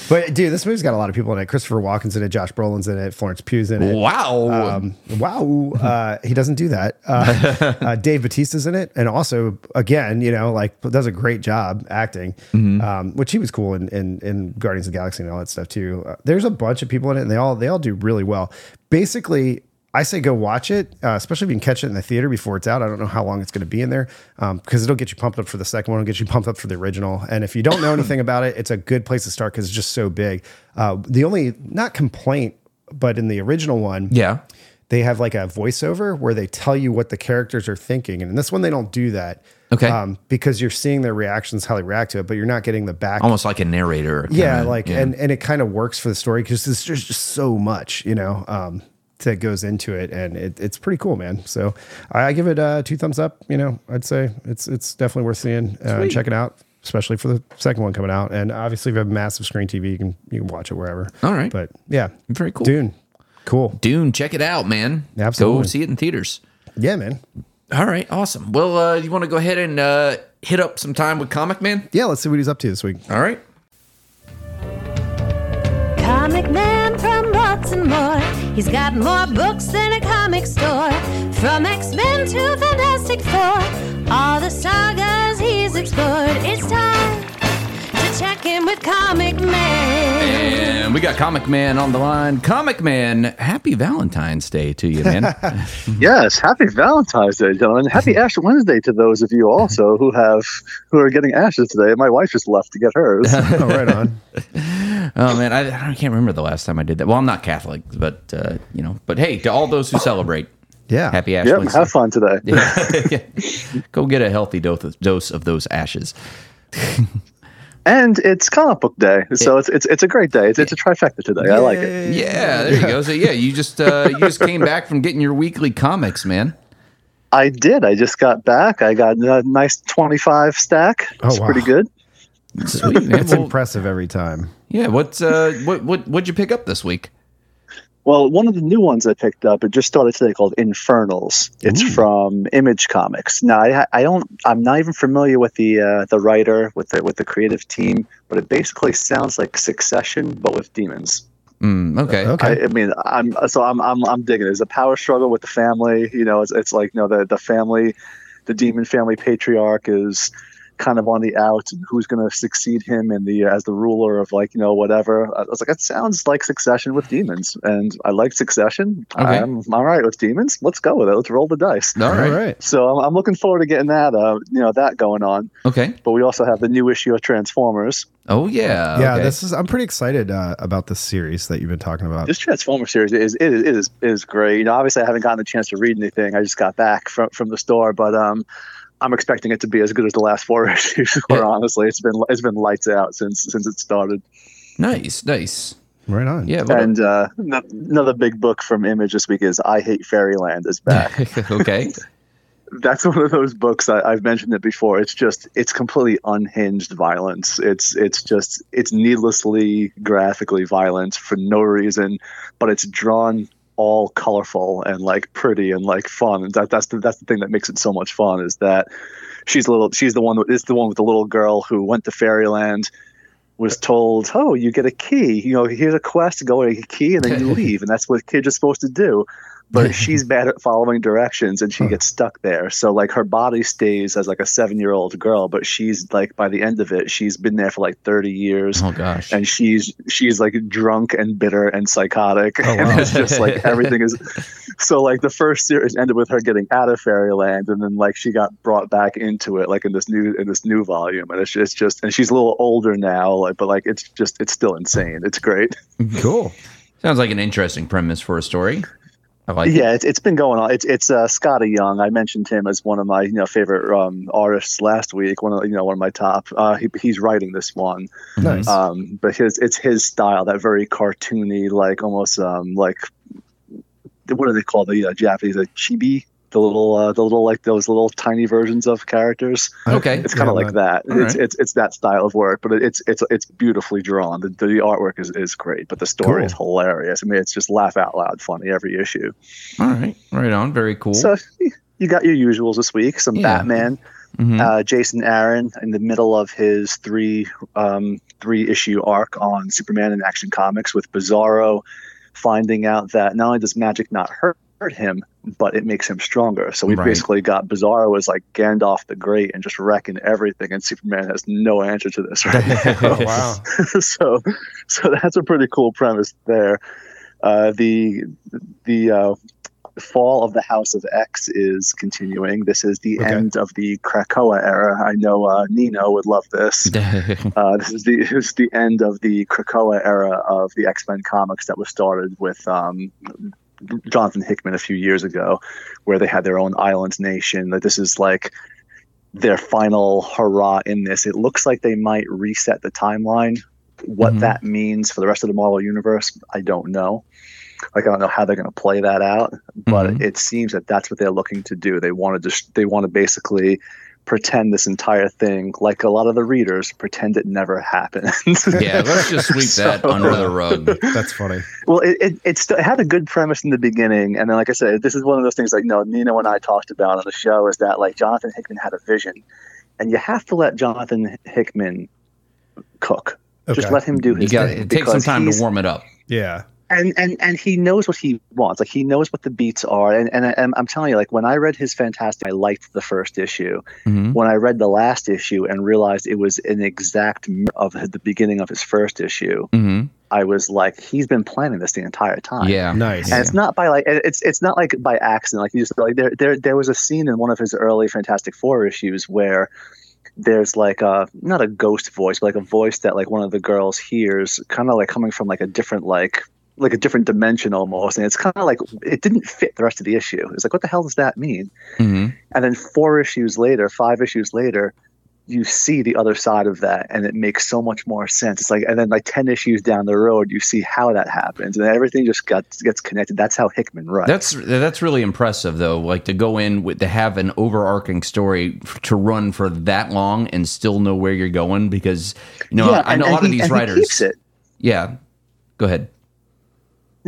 But dude, this movie's got a lot of people in it. Christopher Walken's in it, Josh Brolin's in it, Florence Pugh's in it. wow Um, wow, uh, he doesn't do that. Uh, uh, Dave Bautista's in it, and also again, you know, like does a great job acting, um, which he was cool in, in in Guardians of the Galaxy and all that stuff too. Uh, there's a bunch of people in it, and they all they all do really well. Basically. I say go watch it, uh, especially if you can catch it in the theater before it's out. I don't know how long it's going to be in there because it'll get you pumped up for the second one, it'll get you pumped up for the original. And if you don't know anything about it, it's a good place to start because it's just so big. Uh, the only not complaint, but in the original one, yeah they have like a voiceover where they tell you what the characters are thinking. And in this one, they don't do that. Okay. because you're seeing their reactions, how they react to it, but you're not getting the back. almost like a narrator yeah. kinda, Like, yeah. and, and it kind of works for the story because there's just just so much, you know, um, that goes into it. And it, it's pretty cool, man. So I, I give it uh, two thumbs up. You know, I'd say it's, it's definitely worth seeing, uh, check it out. Especially for the second one coming out, and obviously if you have a massive screen TV, you can you can watch it wherever. All right. but yeah, Very cool. Dune, cool. Dune check it out man Absolutely. go see it in theaters Yeah, man. All right, awesome. Well, uh, you want to go ahead and uh, hit up some time with Comic Man? Yeah, let's see what he's up to this week. All right. Comic Man from Baltimore. He's got more books than a comic store. From X Men to Fantastic Four. All the sagas he's explored. It's time to check in with Comic Man. And we got Comic Man on the line. Comic Man, happy Valentine's Day to you, man. Yes, happy Valentine's Day, gentlemen. Happy Ash Wednesday to those of you also who have who are getting ashes today. My wife just left to get hers. Oh, right on. oh man, I, I can't remember the last time I did that. Well, I'm not Catholic, but uh, you know. But hey, to all those who celebrate, Yeah. happy Ash yep, Wednesday. have fun today. Yeah. Go get a healthy dose of, dose of those ashes. And it's comic book day, so it's it's it's a great day. It's, it's a trifecta today. I like it. Yeah, there you go. So yeah, you just uh, you just came back from getting your weekly comics, man. I did. I just got back. I got a nice twenty five stack. Oh, wow. pretty good. Sweet, man. It's Well, impressive every time. yeah, what's uh, what what what'd you pick up this week? Well, one of the new ones I picked up, it just started today called Infernals. It's from Image Comics. Now, I, I don't, I'm not even familiar with the uh, the writer, with the with the creative team, but it basically sounds like Succession, but with demons. Mm, okay. Okay. I, I mean, I'm so I'm I'm I'm digging. it. There's a power struggle with the family. You know, it's, it's like you know the the family, the demon family patriarch is kind of on the out and who's going to succeed him in the as the ruler of like you know whatever i was like that sounds like succession with demons and i like succession Okay. i'm all right with demons let's go with it let's roll the dice All All right. right. so I'm, I'm looking forward to getting that uh you know that going on Okay. but we also have the new issue of transformers Oh yeah. Yeah, okay. this is. I'm pretty excited uh, about this series that you've been talking about. this Transformer series is it is, it is is great. You know, obviously I haven't gotten a chance to read anything. I just got back from from the store, but um, I'm expecting it to be as good as the last four issues. Where Yeah. honestly, it's been it's been lights out since since it started. nice, nice. right on. Yeah. And uh, no- another big book from Image this week is I Hate Fairyland is back. okay. That's one of those books I, I've mentioned it before. It's just it's completely unhinged violence. It's it's just it's needlessly graphically violent for no reason, but it's drawn all colorful and like pretty and like fun. And that, that's the that's the thing that makes it so much fun is that she's a little she's the one is the one with the little girl who went to fairyland was told oh you get a key. You know here's a quest. Go get a key and then you leave. And that's what kids are supposed to do but she's bad at following directions and she gets stuck there so like her body stays as like a seven year old girl but she's like by the end of it she's been there for like 30 years Oh gosh. and she's she's like drunk and bitter and psychotic wow. Oh, and it's just like everything is so like the first series ended with her getting out of fairyland and then like she got brought back into it like in this new in this new volume and it's just, it's just and she's a little older now like but like it's just it's still insane it's great Cool. Sounds like an interesting premise for a story. I like it. yeah, it's, it's been going on. It's it's uh, Skottie Young. I mentioned him as one of my you know favorite um, artists last week. One of you know one of my top. Uh, he, he's writing this one. Nice. um, but his it's his style that very cartoony like almost um, like what do they call the uh, Japanese a chibi the little uh, the little like those little tiny versions of characters Okay. it's kind of Yeah, like that All it's, right. it's it's that style of work but it's it's it's beautifully drawn the, the artwork is, is great but the story Cool. is hilarious I mean it's just laugh out loud funny every issue All right. Right on. Very cool. so you got your usuals this week some Yeah. Batman Mhm. uh, Jason Aaron in the middle of his three um, three issue arc on Superman in Action Comics with Bizarro finding out that not only does magic not hurt, hurt him, but it makes him stronger. So we Right. basically got Bizarro as like Gandalf the Great and just wrecking everything, and Superman has no answer to this right now. Oh, wow. so so that's a pretty cool premise there. Uh, the the uh, fall of the House of X is continuing. This is the Okay. end of the Krakoa era. I know uh, Nino would love this. Uh, this is the this is the end of the Krakoa era of the X Men comics that was started with um, Jonathan Hickman a few years ago, where they had their own island nation. That this is like their final hurrah in this. It looks like they might reset the timeline. What Mhm. that means for the rest of the Marvel universe, I don't know. Like I don't know how they're going to play that out, but Mhm. it seems that that's what they're looking to do. They want to just they want to basically pretend this entire thing, like a lot of the readers, pretend it never happened. yeah, let's just sweep that under the rug. That's funny. well, it, it, it, still, it had a good premise in the beginning. And then, like I said, this is one of those things like, no, Nino and I talked about on the show is that, like, Jonathan Hickman had a vision. And you have to let Jonathan Hickman cook. Just let him do You his got thing. it takes some time to warm it up. Yeah. And and and he knows what he wants. Like he knows what the beats are. And and, I, and I'm telling you, like when I read his Fantastic, I liked the first issue. Mhm. When I read the last issue and realized it was an exact of the beginning of his first issue, hmm I was like, he's been planning this the entire time. Yeah. Nice. And it's not by like it's it's not like by accident. Like you just like there there there was a scene in one of his early Fantastic Four issues where there's like a not a ghost voice, but like a voice that like one of the girls hears, kind of like coming from like a different like like a different dimension almost, and it's kind of like it didn't fit the rest of the issue. It's like what the hell does that mean? hmm And then four issues later, five issues later, you see the other side of that, and it makes so much more sense. It's like, and then like ten issues down the road, you see how that happens, and everything just got gets connected. That's how Hickman runs. That's that's really impressive though. Like to go in with to have an overarching story to run for that long and still know where you're going because you know I and- know a and lot of these writers. Yeah. Go ahead.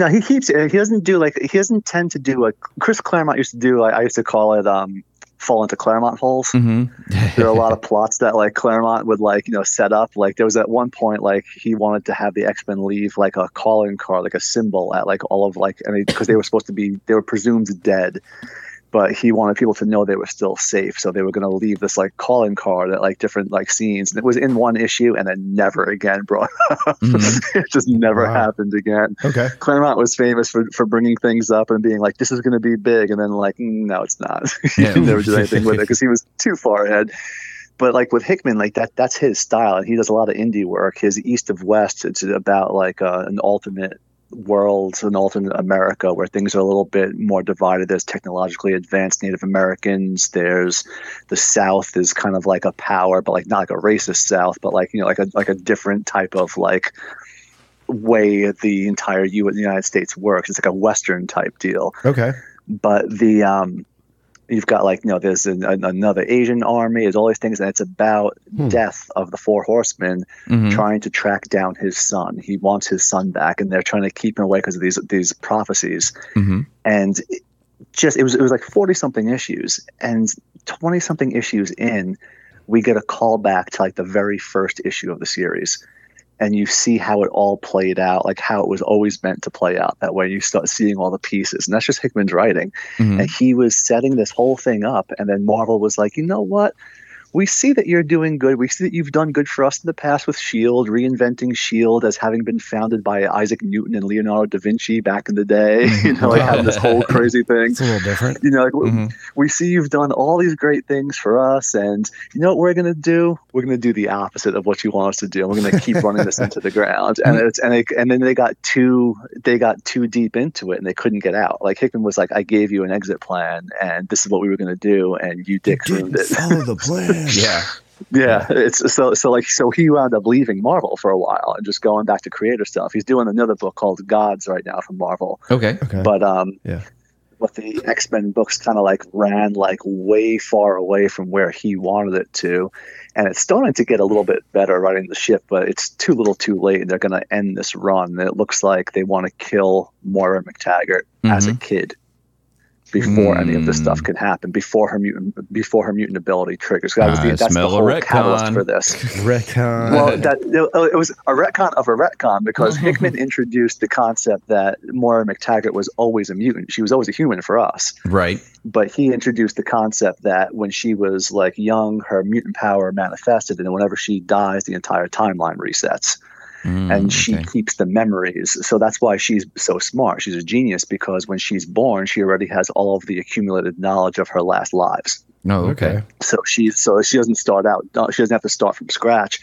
No, he keeps. He doesn't do like he doesn't tend to do like Chris Claremont used to do. I, I used to call it um, fall into Claremont holes. hmm there are a lot of plots that like Claremont would like you know set up. Like there was at one point like he wanted to have the X Men leave like a calling card, like a symbol at like all of like I mean because they were supposed to be they were presumed dead, but he wanted people to know they were still safe, so they were going to leave this like calling card at like different like scenes, and it was in one issue and then never again brought up. Mhm. it just never Wow. happened again. Okay. Claremont was famous for, for bringing things up and being like, this is going to be big. And then, like, "Mm, no, it's not. Yeah. he never did anything with it because he was too far ahead. But, like, with Hickman, like, that that's his style. And he does a lot of indie work. His East of West, it's about, like, uh, an alternate world, an alternate America where things are a little bit more divided. There's technologically advanced Native Americans. There's the South is kind of like a power, but, like, not like a racist South, but, like, you know, like a, like a different type of, like, way the entire U- the United States works. It's like a Western type deal. Okay. But the um, you've got like you know there's an, an, another Asian army. There's all these things, and it's about Hmm. death of the four horsemen Mhm. trying to track down his son. He wants his son back, and they're trying to keep him away because of these these prophecies. Mhm. And it just it was it was like forty something issues, and twenty something issues in, we get a call back to like the very first issue of the series and you see how it all played out, like how it was always meant to play out that way. You start seeing all the pieces, and that's just Hickman's writing. Mhm. And he was setting this whole thing up, and then Marvel was like, you know what? We see that you're doing good. We see that you've done good for us in the past with Shield, reinventing Shield as having been founded by Isaac Newton and Leonardo da Vinci back in the day. you know, like having this whole crazy thing. It's a little different. You know, like, we- mm-hmm. we see you've done all these great things for us, and you know what we're going to do? We're going to do the opposite of what you want us to do. We're going to keep running this into the ground, and it's and they, and then they got too they got too deep into it, and they couldn't get out. Like Hickman was like, "I gave you an exit plan, and this is what we were going to do, and you dicks ruined it." Follow the plan. Yeah. Yeah, it's so so like so he wound up leaving Marvel for a while and just going back to creator stuff. He's doing another book called Gods right now from Marvel, Okay. Okay. but um, Yeah. but the X Men books kind of like ran like way far away from where he wanted it to, and it's starting to get a little bit better running the ship, but it's too little, too late, and they're going to end this run. It looks like they want to kill Moira MacTaggert as a kid before any of this stuff hmm. can happen, before her mutant before her mutant ability triggers. That was I the, that's the smell a whole catalyst for this. Retcon. Well, that oh, it was a retcon of a retcon because Hickman introduced the concept that Moira MacTaggert was always a mutant. She was always a human for us, Right. but he introduced the concept that when she was like young, her mutant power manifested, and whenever she dies, the entire timeline resets. Mm, and she okay. keeps the memories. So that's why she's so smart. She's a genius because when she's born, she already has all of the accumulated knowledge of her last lives No. Okay. okay. so she's so she doesn't start out uh, she doesn't have to start from scratch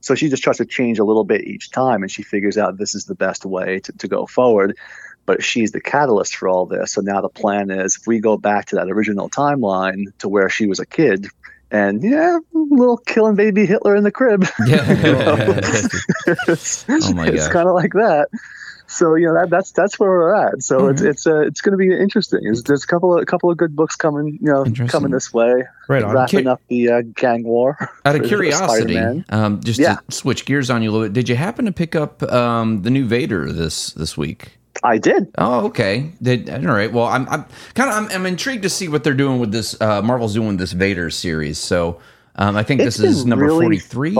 so she just tries to change a little bit each time and she figures out this is the best way to, to go forward but she's the catalyst for all this so now the plan is if we go back to that original timeline to where she was a kid and yeah little killing baby hitler in the crib Yeah. it's, Oh my god. it's kind of like that so you know that, that's that's where we're at. So it's it's uh, it's going to be interesting. There's, there's a couple of a couple of good books coming you know coming this way. Right on. Wrapping Ki- up the uh, gang war. Out of curiosity, um, just Yeah. to switch gears on you a little bit, did you happen to pick up um, the new Vader this this week? I did. Oh, okay. Did, all right. Well, I'm, I'm kind of I'm, I'm intrigued to see what they're doing with this. Uh, Marvel's doing this Vader series. So um, I think It's this is number really forty three.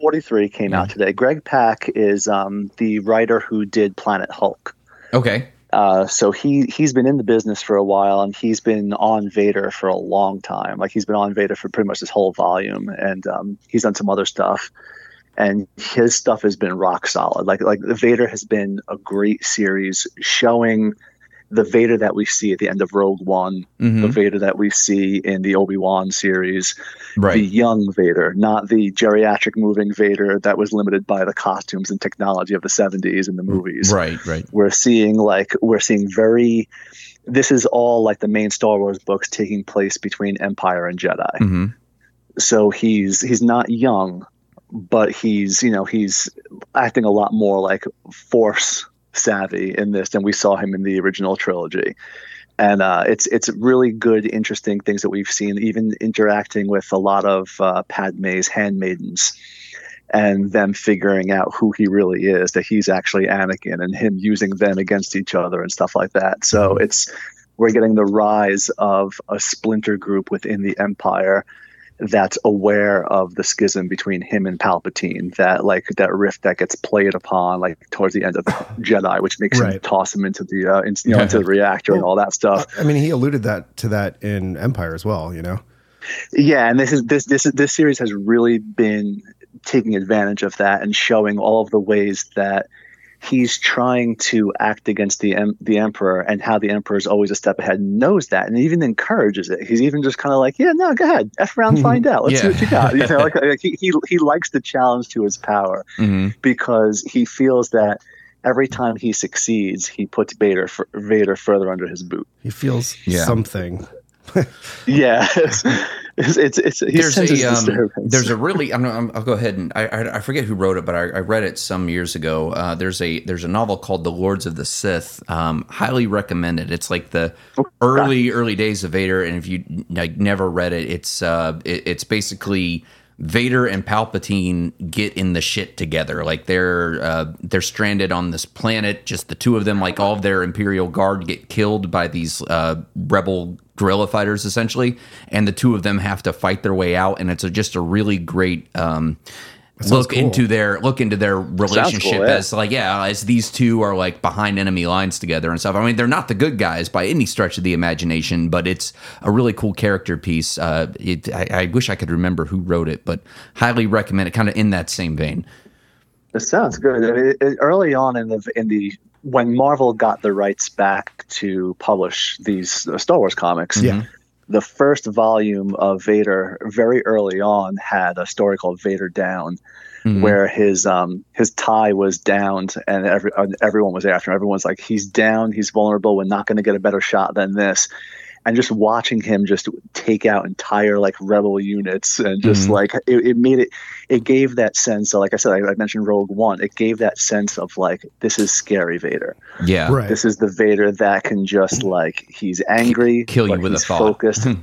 43 came out today. Greg Pak is um, the writer who did Planet Hulk. Okay. Uh, so he he's been in the business for a while, and he's been on Vader for a long time. Like he's been on Vader for pretty much this whole volume, and um, he's done some other stuff. And his stuff has been rock solid. Like like the Vader has been a great series, showing the Vader that we see at the end of Rogue One, the Mhm. Vader that we see in the Obi Wan series, the young Vader, not the geriatric moving Vader that was limited by the costumes and technology of the 70s in the movies Right. Right. we're seeing like we're seeing very this is all like the main Star Wars books taking place between Empire and Jedi. hmm So he's he's not young, but he's you know he's acting a lot more like Force savvy in this than we saw him in the original trilogy. And uh, it's it's really good, interesting things that we've seen, even interacting with a lot of uh, Padme's handmaidens, and them figuring out who he really is, that he's actually Anakin, and him using them against each other and stuff like that. So it's we're getting the rise of a splinter group within the Empire that's aware of the schism between him and Palpatine, that like that rift that gets played upon like towards the end of the Jedi, which makes him toss him into the uh, in, you know, into the reactor and all that stuff. I mean, he alluded that to that in Empire as well. You know. Yeah, and this is this this this series has really been taking advantage of that and showing all of the ways that he's trying to act against the em- the emperor and how the emperor is always a step ahead and knows that and even encourages it. He's even just kind of like, yeah, no, go ahead, f around, find out, let's see what you got. You know, like, like he, he he likes the challenge to his power hmm because he feels that every time he succeeds, he puts Vader f- Vader further under his boot. He feels Yeah. something. Yeah, it's it's, it's, there's a um, there's a really I'm, I'm, I'll go ahead and I, I I forget who wrote it, but I, I read it some years ago. Uh, there's a there's a novel called The Lords of the Sith. Um, highly recommended. It's like the early early days of Vader, and if you like never read it, it's uh it, it's basically. Vader and Palpatine get in the shit together. Like they're uh, they're stranded on this planet, just the two of them. Like all of their Imperial guard get killed by these uh, rebel guerrilla fighters, essentially, and the two of them have to fight their way out. And it's a, just a really great um, look cool. into their look into their relationship cool, yeah. as like yeah as these two are like behind enemy lines together and stuff i mean they're not the good guys by any stretch of the imagination but it's a really cool character piece uh it, I, I wish i could remember who wrote it but highly recommend it kind of in that same vein It sounds good. I mean, it, it- early on in the in the when Marvel got the rights back to publish these uh, Star Wars comics, Yeah. the first volume of Vader very early on had a story called Vader Down, where his um his tie was downed and every uh, everyone was after him. Everyone's like, he's down, he's vulnerable. We're not going to get a better shot than this. And just watching him just take out entire like rebel units and just mm-hmm. like it, it made it it gave that sense. So like I said, I, I mentioned Rogue One. It gave that sense of like this is scary Vader. yeah Right. This is the Vader that can just like he's angry, Kill you but with a he's thought. Focused. Hmm.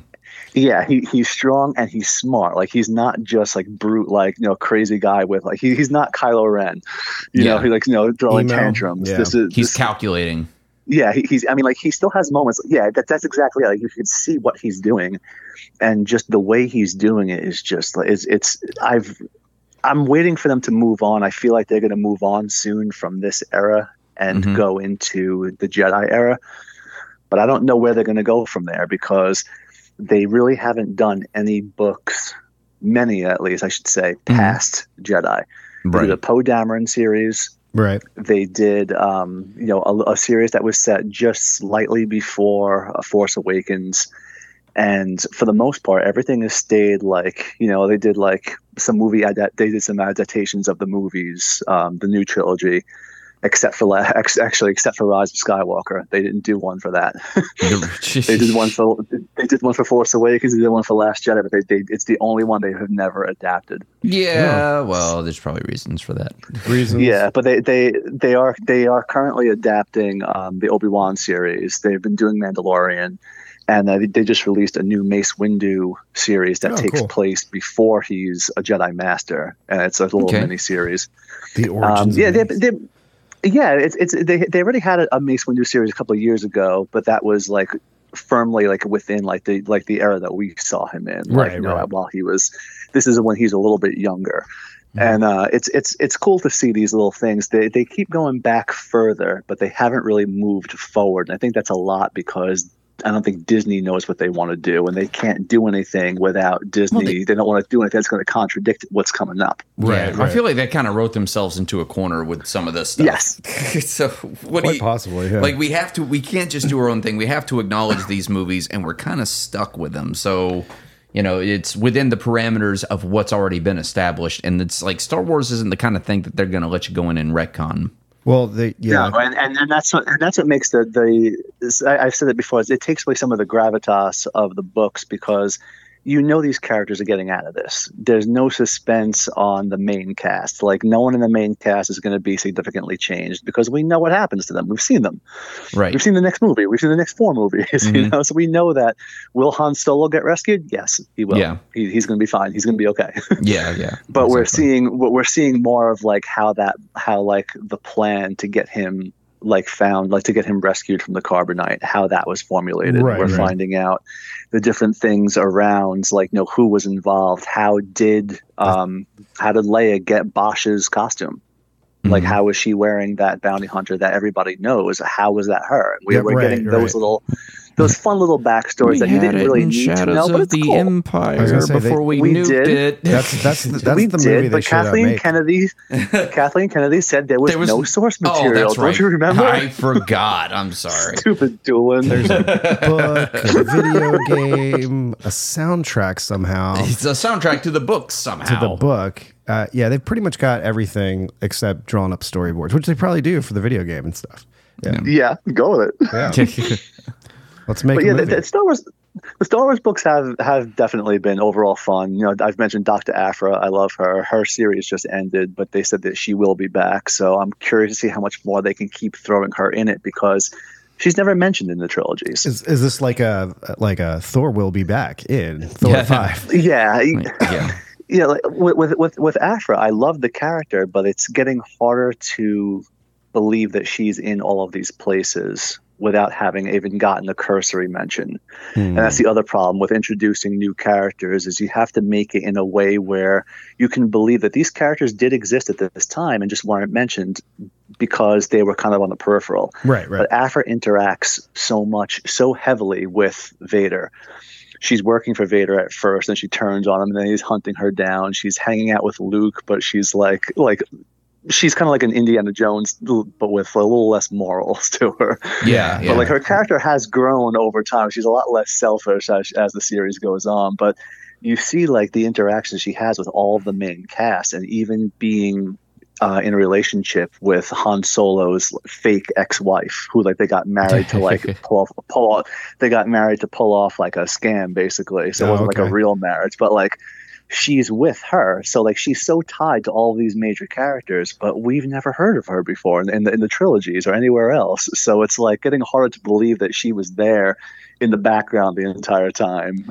yeah, he, he's strong and he's smart. Like he's not just like brute, like you know, crazy guy with like he, he's not Kylo Ren. You Yeah. know, he like you know throwing Emo. tantrums. Yeah. This is he's this- calculating yeah, he, he's. I mean, like he still has moments. Yeah, that, that's exactly it. like you can see what he's doing, and just the way he's doing it is just like it's. It's. I've. I'm waiting for them to move on. I feel like they're going to move on soon from this era and Mhm. go into the Jedi era, but I don't know where they're going to go from there because they really haven't done any books, many at least I should say, past Jedi. They did right a Poe Dameron series Right. they did um, you know a, a series that was set just slightly before uh, Force Awakens, and for the most part, everything has stayed like you know they did like some movie adapt they did some adaptations of the movies, um, the new trilogy. Except for la- ex- actually, except for Rise of Skywalker, they didn't do one for that. they did one for they did one for Force Awakens, they did one for Last Jedi, but they, they it's the only one they have never adapted. yeah well there's probably reasons for that Reasons. Yeah, but they they they are they are currently adapting um, the Obi Wan series. They've been doing Mandalorian, and uh, they just released a new Mace Windu series that Oh, takes cool. place before he's a Jedi Master, and it's a little Okay. mini series. The Um, origins. yeah, of they, they, yeah, it's it's they they already had a, a Mace Windu series a couple of years ago, but that was like firmly like within like the like the era that we saw him in, like Right, you know, right. while he was. This is when he's a little bit younger, Mm-hmm. and uh, it's it's it's cool to see these little things. They they keep going back further, but they haven't really moved forward. And I think that's a lot because. I don't think Disney knows what they want to do, and they can't do anything without Disney. they, don't want to do anything that's going to contradict what's coming up. Right, yeah, I feel like they kind of wrote themselves into a corner with some of this stuff. Yes. so what do Quite you, possibly, yeah. Like we have to, we can't just do our own thing. We have to acknowledge these movies, and we're kind of stuck with them. So you know, it's within the parameters of what's already been established, and it's like Star Wars isn't the kind of thing that they're going to let you go in and retcon. Well, they yeah. And, and, and that's what and that's what makes the the I've said it before. It takes away some of the gravitas of the books because you know these characters are getting out of this. There's no suspense on the main cast. Like no one in the main cast is going to be significantly changed because we know what happens to them. We've seen them. Right. We've seen the next movie. We've seen the next four movies. You Mhm. know, so we know that will Han Solo get rescued? Yes, he will. Yeah. He, he's going to be fine. He's going to be okay. Yeah, yeah. but we're seeing what we're seeing more of like how that how like the plan to get him like found like to get him rescued from the carbonite how that was formulated. Right, we're right. finding out the different things around like you know who was involved how did um how did leia get Boushh's costume? Like Mhm. how was she wearing that bounty hunter that everybody knows? How was that her? We Yeah, were right, getting those little those fun little backstories that you didn't really need to know but it's cool. Empire I was they- before we, We nuked did. it. That's that's the, that's we the did, movie they but Kathleen. Kennedy, Kathleen Kennedy said there was, There was- no source Oh, material. that's right. Don't you remember? I forgot. I'm sorry. Stupid Doolin. There's a book, a video game, a soundtrack somehow It's a soundtrack to the book somehow. to the book. Uh, yeah, they've pretty much got everything except drawn up storyboards, which they probably do for the video game and stuff. Yeah, yeah, go with it. yeah. Let's make But a yeah, the, movie. the Star Wars, the Star Wars books have have definitely been overall fun. You know, I've mentioned Dr. Aphra. I love her. Her series just ended, but they said that she will be back. So I'm curious to see how much more they can keep throwing her in it because she's never mentioned in the trilogies. is, is this like a like a Thor will be back in Thor Yeah. five? yeah, yeah. yeah, like with, with with with Aphra, I love the character, but it's getting harder to believe that she's in all of these places without having even gotten a cursory mention. And that's hmm. the other problem with introducing new characters is you have to make it in a way where you can believe that these characters did exist at this time and just weren't mentioned because they were kind of on the peripheral. Right, right. But Aphra interacts so much, so heavily with Vader. She's working for Vader at first, and she turns on him, and then he's hunting her down. She's hanging out with Luke, but she's like, like, she's kind of like an Indiana Jones, but with a little less morals to her. Yeah, yeah. But like her character has grown over time. She's a lot less selfish as, as the series goes on. But you see like the interactions she has with all the main cast, and even being uh, in a relationship with Han Solo's fake ex-wife, who like they got married to like pull off, pull off. They got married to pull off like a scam, basically. So it Oh, wasn't like a real marriage, but like she's with her. So like she's so tied to all these major characters, but we've never heard of her before in, in, the, in the trilogies or anywhere else. So it's like getting harder to believe that she was there in the background the entire time,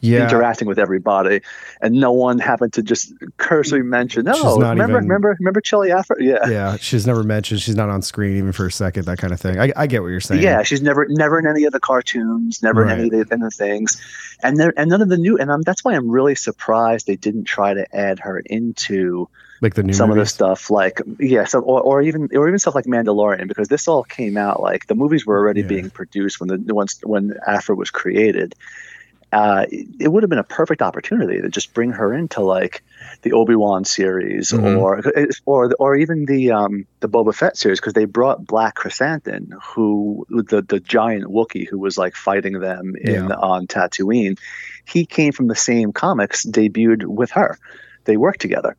Yeah. interacting with everybody, and no one happened to just cursory mention. Not remember, even- remember, remember, Chelli Aphra? Yeah. yeah, she's never mentioned. She's not on screen even for a second. That kind of thing. I, I get what you're saying. Yeah, she's never never in any of the cartoons, never in any of the, in the things, and there, and none of the new. And I'm, that's why I'm really surprised they didn't try to add her into like the new some of the stuff, like yeah, so or, or even or even stuff like Mandalorian, because this all came out like the movies were already Yeah. being produced when the once when Aphra was created. Uh, it, would have been a perfect opportunity to just bring her into like the Obi Wan series Mhm. or or or even the um, the Boba Fett series because they brought Black Krrsantan, who the the giant Wookiee who was like fighting them in Yeah. on Tatooine. He came from the same comics, debuted with her. They worked together.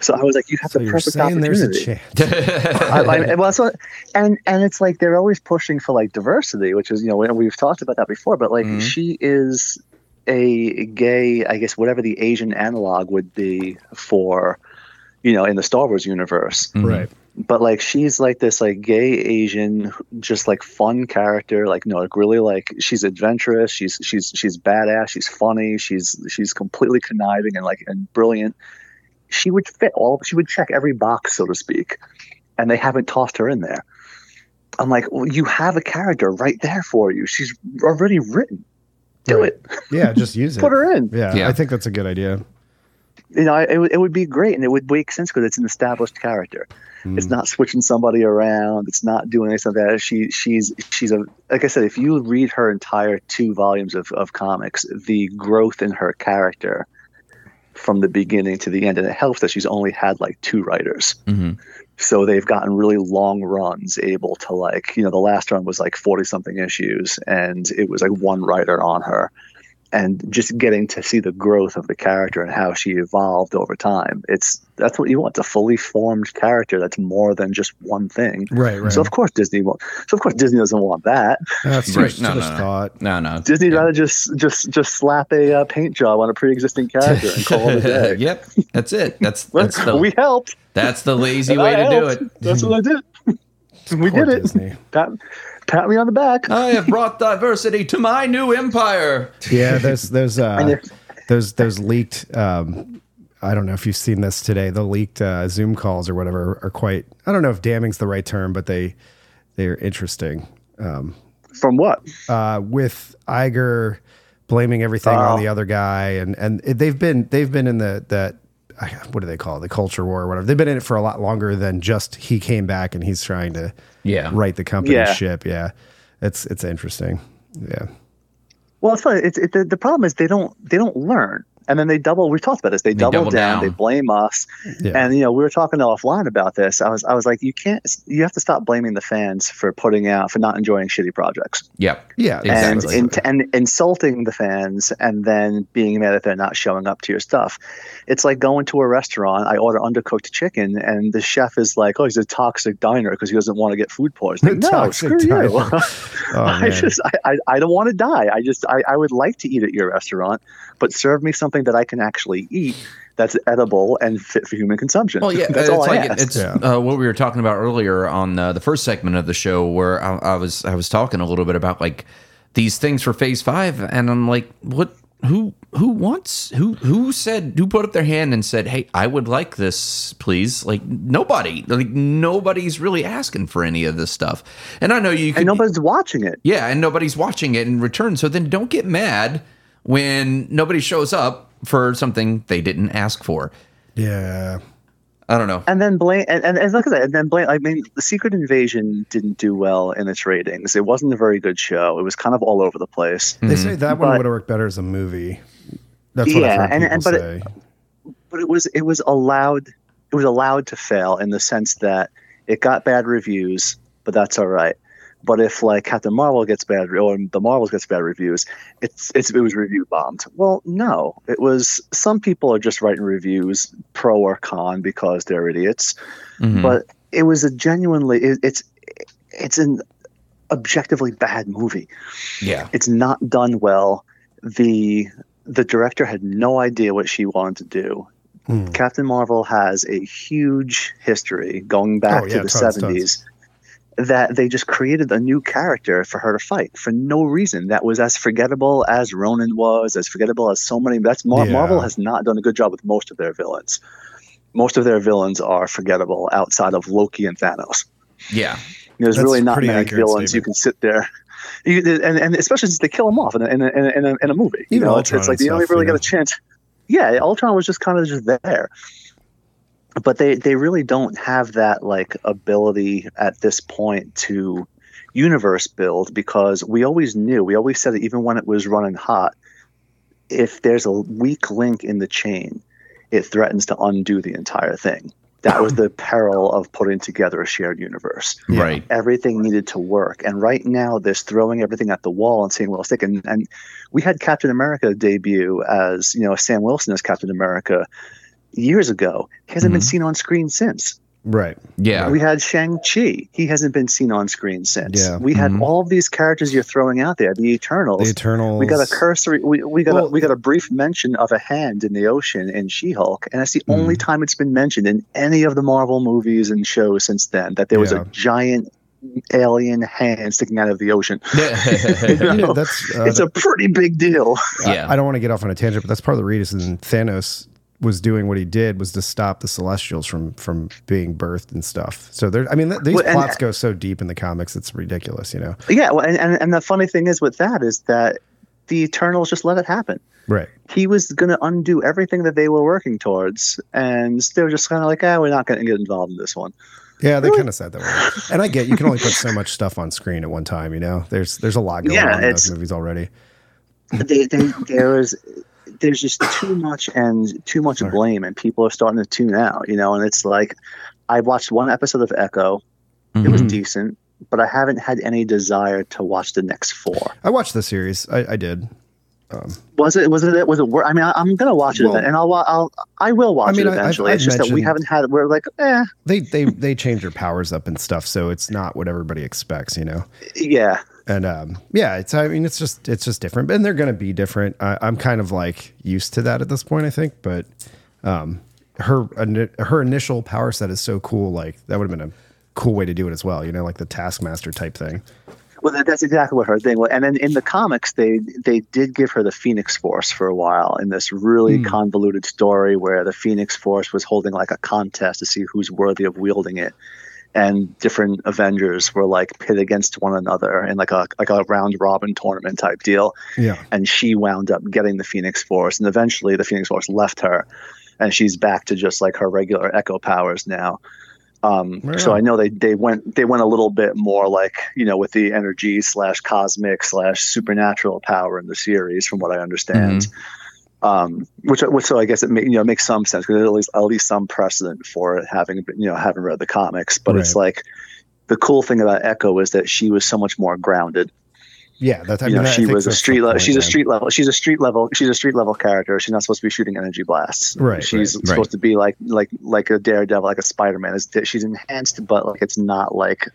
So I was like, you have So the you're perfect saying there's a opportunity. chance. I, I, well, so, and and it's like they're always pushing for like diversity, which is you know we- we've talked about that before, but like Mhm. she is a gay, I guess whatever the Asian analog would be for, you know, in the Star Wars universe. Right. But like she's like this like gay Asian, just like fun character. Like no, like really like she's adventurous. She's she's she's badass. She's funny. She's she's completely conniving and like and brilliant. She would fit all. She would check every box, so to speak, and they haven't tossed her in there. I'm like, well, you have a character right there for you. She's already written. Do Right. it. Yeah, just use it. Put her in. Yeah, Yeah. I think that's a good idea. You know, it, would- it would be great, and it would make sense because it's an established character. It's Mm. not switching somebody around. It's not doing anything like that. She she's she's a like I said. If you read her entire two volumes of, of comics, the growth in her character from the beginning to the end, and it helps that she's only had like two writers. Mhm. So they've gotten really long runs, able to like you know the last run was like forty something issues, and it was like one writer on her. And just getting to see the growth of the character and how she evolved over time. It's that's what you want. It's a fully formed character that's more than just one thing. Right, right. So of course Disney won't. So of course Disney doesn't want that. That's Right. too, No, too no, no. thought. No, no. Disney'd Yeah. rather just just just slap a uh, paint job on a pre-existing character and call it a day. yep, that's it. That's that's the we helped. that's the lazy way I to do it. That's what I did. we Poor did it. Disney. Pat, pat me on the back. I have brought diversity to my new empire. Yeah, there's there's uh if- those those leaked um I don't know if you've seen this today. The leaked uh, Zoom calls or whatever are quite I don't know if damning's the right term, but they they're interesting. Um From what? uh with Iger blaming everything on Oh. the other guy and and they've been they've been in the that I- what do they call it? The culture war or whatever. They've been in it for a lot longer than just he came back and he's trying to Yeah. right the company Yeah. ship. Yeah. It's it's interesting. Yeah. Well, it's funny. It's, it, the, the problem is they don't they don't learn, and then they double. We talked about this. They, double, double down, down. They blame us, Yeah. and you know we were talking offline about this. I was I was like, you can't. You have to stop blaming the fans for putting out for not enjoying shitty projects Yep. Yeah. and, Exactly. and and insulting the fans, and then being mad that they're not showing up to your stuff. It's like going to a restaurant. I order undercooked chicken, and the chef is like, "Oh, he's a toxic diner because he doesn't want to get food poisoning." no, Toxic screw you. Oh, I just I, I, I don't want to die. I just I, I would like to eat at your restaurant, but serve me something that I can actually eat that's edible and fit for human consumption. Well, yeah, that's it's all I like ask. it's Yeah. uh, what we were talking about earlier on uh, the first segment of the show, where I, I was I was talking a little bit about like these things for Phase Five, and I'm like, what? Who who wants who who said who put up their hand and said, "Hey, I would like this, please." Like nobody, like nobody's really asking for any of this stuff. And I know you can and nobody's watching it. Yeah, and nobody's watching it in return. So then don't get mad when nobody shows up for something they didn't ask for. Yeah. I don't know. And then blame and, and, and like I said, and then blame. I mean, the Secret Invasion didn't do well in its ratings. It wasn't a very good show. It was kind of all over the place. They say that one would have worked better as a movie. That's what I've Yeah, heard and- people and- but it- but it was it was allowed it was allowed to fail in the sense that it got bad reviews, but that's all right. But if like Captain Marvel gets bad or the Marvels gets bad reviews, it's, it's it was review bombed. Well, no, it was some people are just writing reviews pro or con because they're idiots. Mhm. But it was a genuinely it, it's it's an objectively bad movie yeah. it's not done well. The the director had no idea what she wanted to do. Hmm. Captain Marvel has a huge history going back Oh, yeah, to the tons, tons. seventies. That they just created a new character for her to fight for no reason. That was as forgettable as Ronan was, as forgettable as so many. That's Mar- Yeah. Marvel has not done a good job with most of their villains. Most of their villains are forgettable outside of Loki and Thanos. Yeah. There's That's really not many villains you can sit there, you, and, and especially since they kill them off in a, in a, in a, in a, in a movie. You know, it's, Ultron it's like you only really you got a chance. Yeah, Ultron was just kind of just there, but they they really don't have that like ability at this point to universe build because we always knew, we always said it even when it was running hot. If there's a weak link in the chain, it threatens to undo the entire thing. That was the peril of putting together a shared universe Right. everything needed to work. And right now, this throwing everything at the wall and seeing what'll stick. And, and we had Captain America debut as, you know, Sam Wilson as Captain America years ago. He hasn't been Mhm. seen on screen since. Right. Yeah. We had Shang-Chi. He hasn't been seen on screen since. Yeah. We had Mhm. all of these characters you're throwing out there, the Eternals. The Eternals. we got a cursory. We, we got Well- a, we got a brief mention of a hand in the ocean in She-Hulk, and that's the only Mm. time it's been mentioned in any of the Marvel movies and shows since then. That there was Yeah. a giant alien hand sticking out of the ocean. You know, know, that's uh, it's a pretty big deal. Yeah. I, I don't want to get off on a tangent, but that's part of the reason Thanos was doing what he did was to stop the Celestials from from being birthed and stuff. So there, I mean, th- these Well, and- plots go so deep in the comics, it's ridiculous, you know. Yeah, well, and, and the funny thing is with that is that the Eternals just let it happen. Right. He was going to undo everything that they were working towards, and they were just kind of like, "Ah, we're not going to get involved in this one." Yeah, they kind of said that way. And I get you can only put so much stuff on screen at one time, you know. There's there's a lot going Yeah, on in those movies already. they, they, there is there's just too much and too much Sorry. blame and people are starting to tune out you know and it's like i watched one episode of echo it was Mhm. decent but i haven't had any desire to watch the next four I watched the series. I, I did. was it was it was it i mean I, i'm gonna watch it Well- and i'll i'll i will watch I mean, it I- I've- eventually I've it's just that we haven't had we're like eh They they they change their powers up and stuff, so it's not what everybody expects, you know. yeah And um, yeah, it's I mean it's just it's just different, and they're going to be different. I, I'm kind of like used to that at this point, I think. But um, her her initial power set is so cool. Like that would have been a cool way to do it as well. You know, like the Taskmaster type thing. Well, that- that's exactly what her thing was. And then in the comics, they they did give her the Phoenix Force for a while in this really Hmm. convoluted story where the Phoenix Force was holding like a contest to see who's worthy of wielding it, and different Avengers were like pit against one another in like a like a round robin tournament type deal. Yeah, And she wound up getting the Phoenix Force, and eventually the Phoenix Force left her, and she's back to just like her regular Echo powers now. Um, Right so. I know they they went they went a little bit more like you know with the energy slash cosmic slash supernatural power in the series, from what I understand. Um, which, which so I guess it ma- you know makes some sense because there's at least at least some precedent for it having you know having read the comics. But it's like the cool thing about Echo is that she was so much more grounded yeah. That's I you know, I she was a street level. She's a street level. She's a street level. She's a street level character. She's not supposed to be shooting energy blasts. Right, She's right, supposed right. to be like like like a daredevil, like a Spider Man. She's enhanced, but like it's not like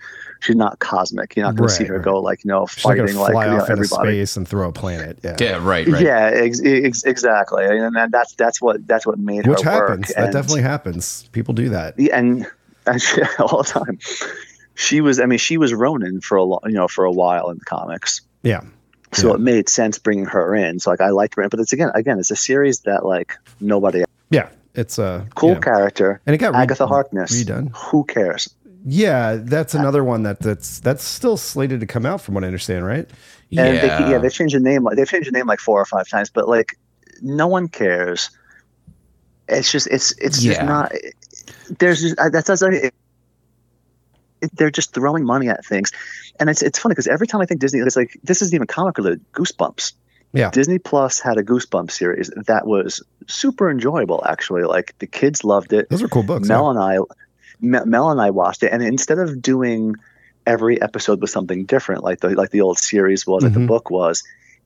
she's not cosmic. You're not going to see her right. go like you know She's fighting gonna like, fly you know, into everybody. space and throw a planet. Yeah, Yeah, right, right. Yeah, ex- ex- exactly. And then that's that's what that's what made which her happens. work. That And- definitely happens. People do that. Yeah, and, and she, all the time. She was. I mean, she was Ronin for a lo- you know for a while in the comics. Yeah, So Yeah. it made sense bringing her in. So like I liked her, in. but it's again, again, it's a series that like nobody Yeah, it's a cool you know, character. And it got re- Agatha Harkness. redone. Who cares? Yeah, that's another one that that's that's still slated to come out, from what I understand, right? And yeah. they, yeah, they changed the name. Like they've changed the name like four or five times, but like no one cares. It's just it's it's just not. There's just uh, that's that's it, it, they're just throwing money at things, and it's it's funny because every time I think Disney, it's like this isn't even comic related. Goosebumps. Yeah. Disney Plus had a Goosebumps series that was super enjoyable. Actually, like the kids loved it. Those are cool books. Mel and I, Mel Mel and I watched it, and instead of doing every episode was something different, like the like the old series was, like the Mhm. book was,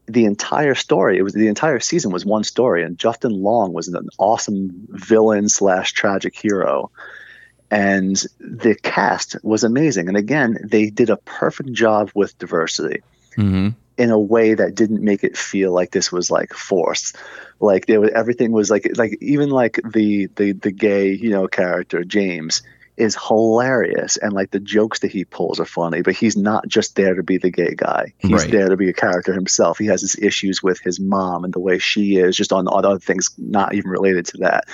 the entire story, it was the entire season was one story, and Justin Long was an awesome villain slash tragic hero, and the cast was amazing. And again, they did a perfect job with diversity Mhm. in a way that didn't make it feel like this was like forced like there was everything was like like even like the the the gay you know character james is hilarious and like the jokes that he pulls are funny but he's not just there to be the gay guy he's Right. there to be a character himself he has his issues with his mom and the way she is just on, on other things not even related to that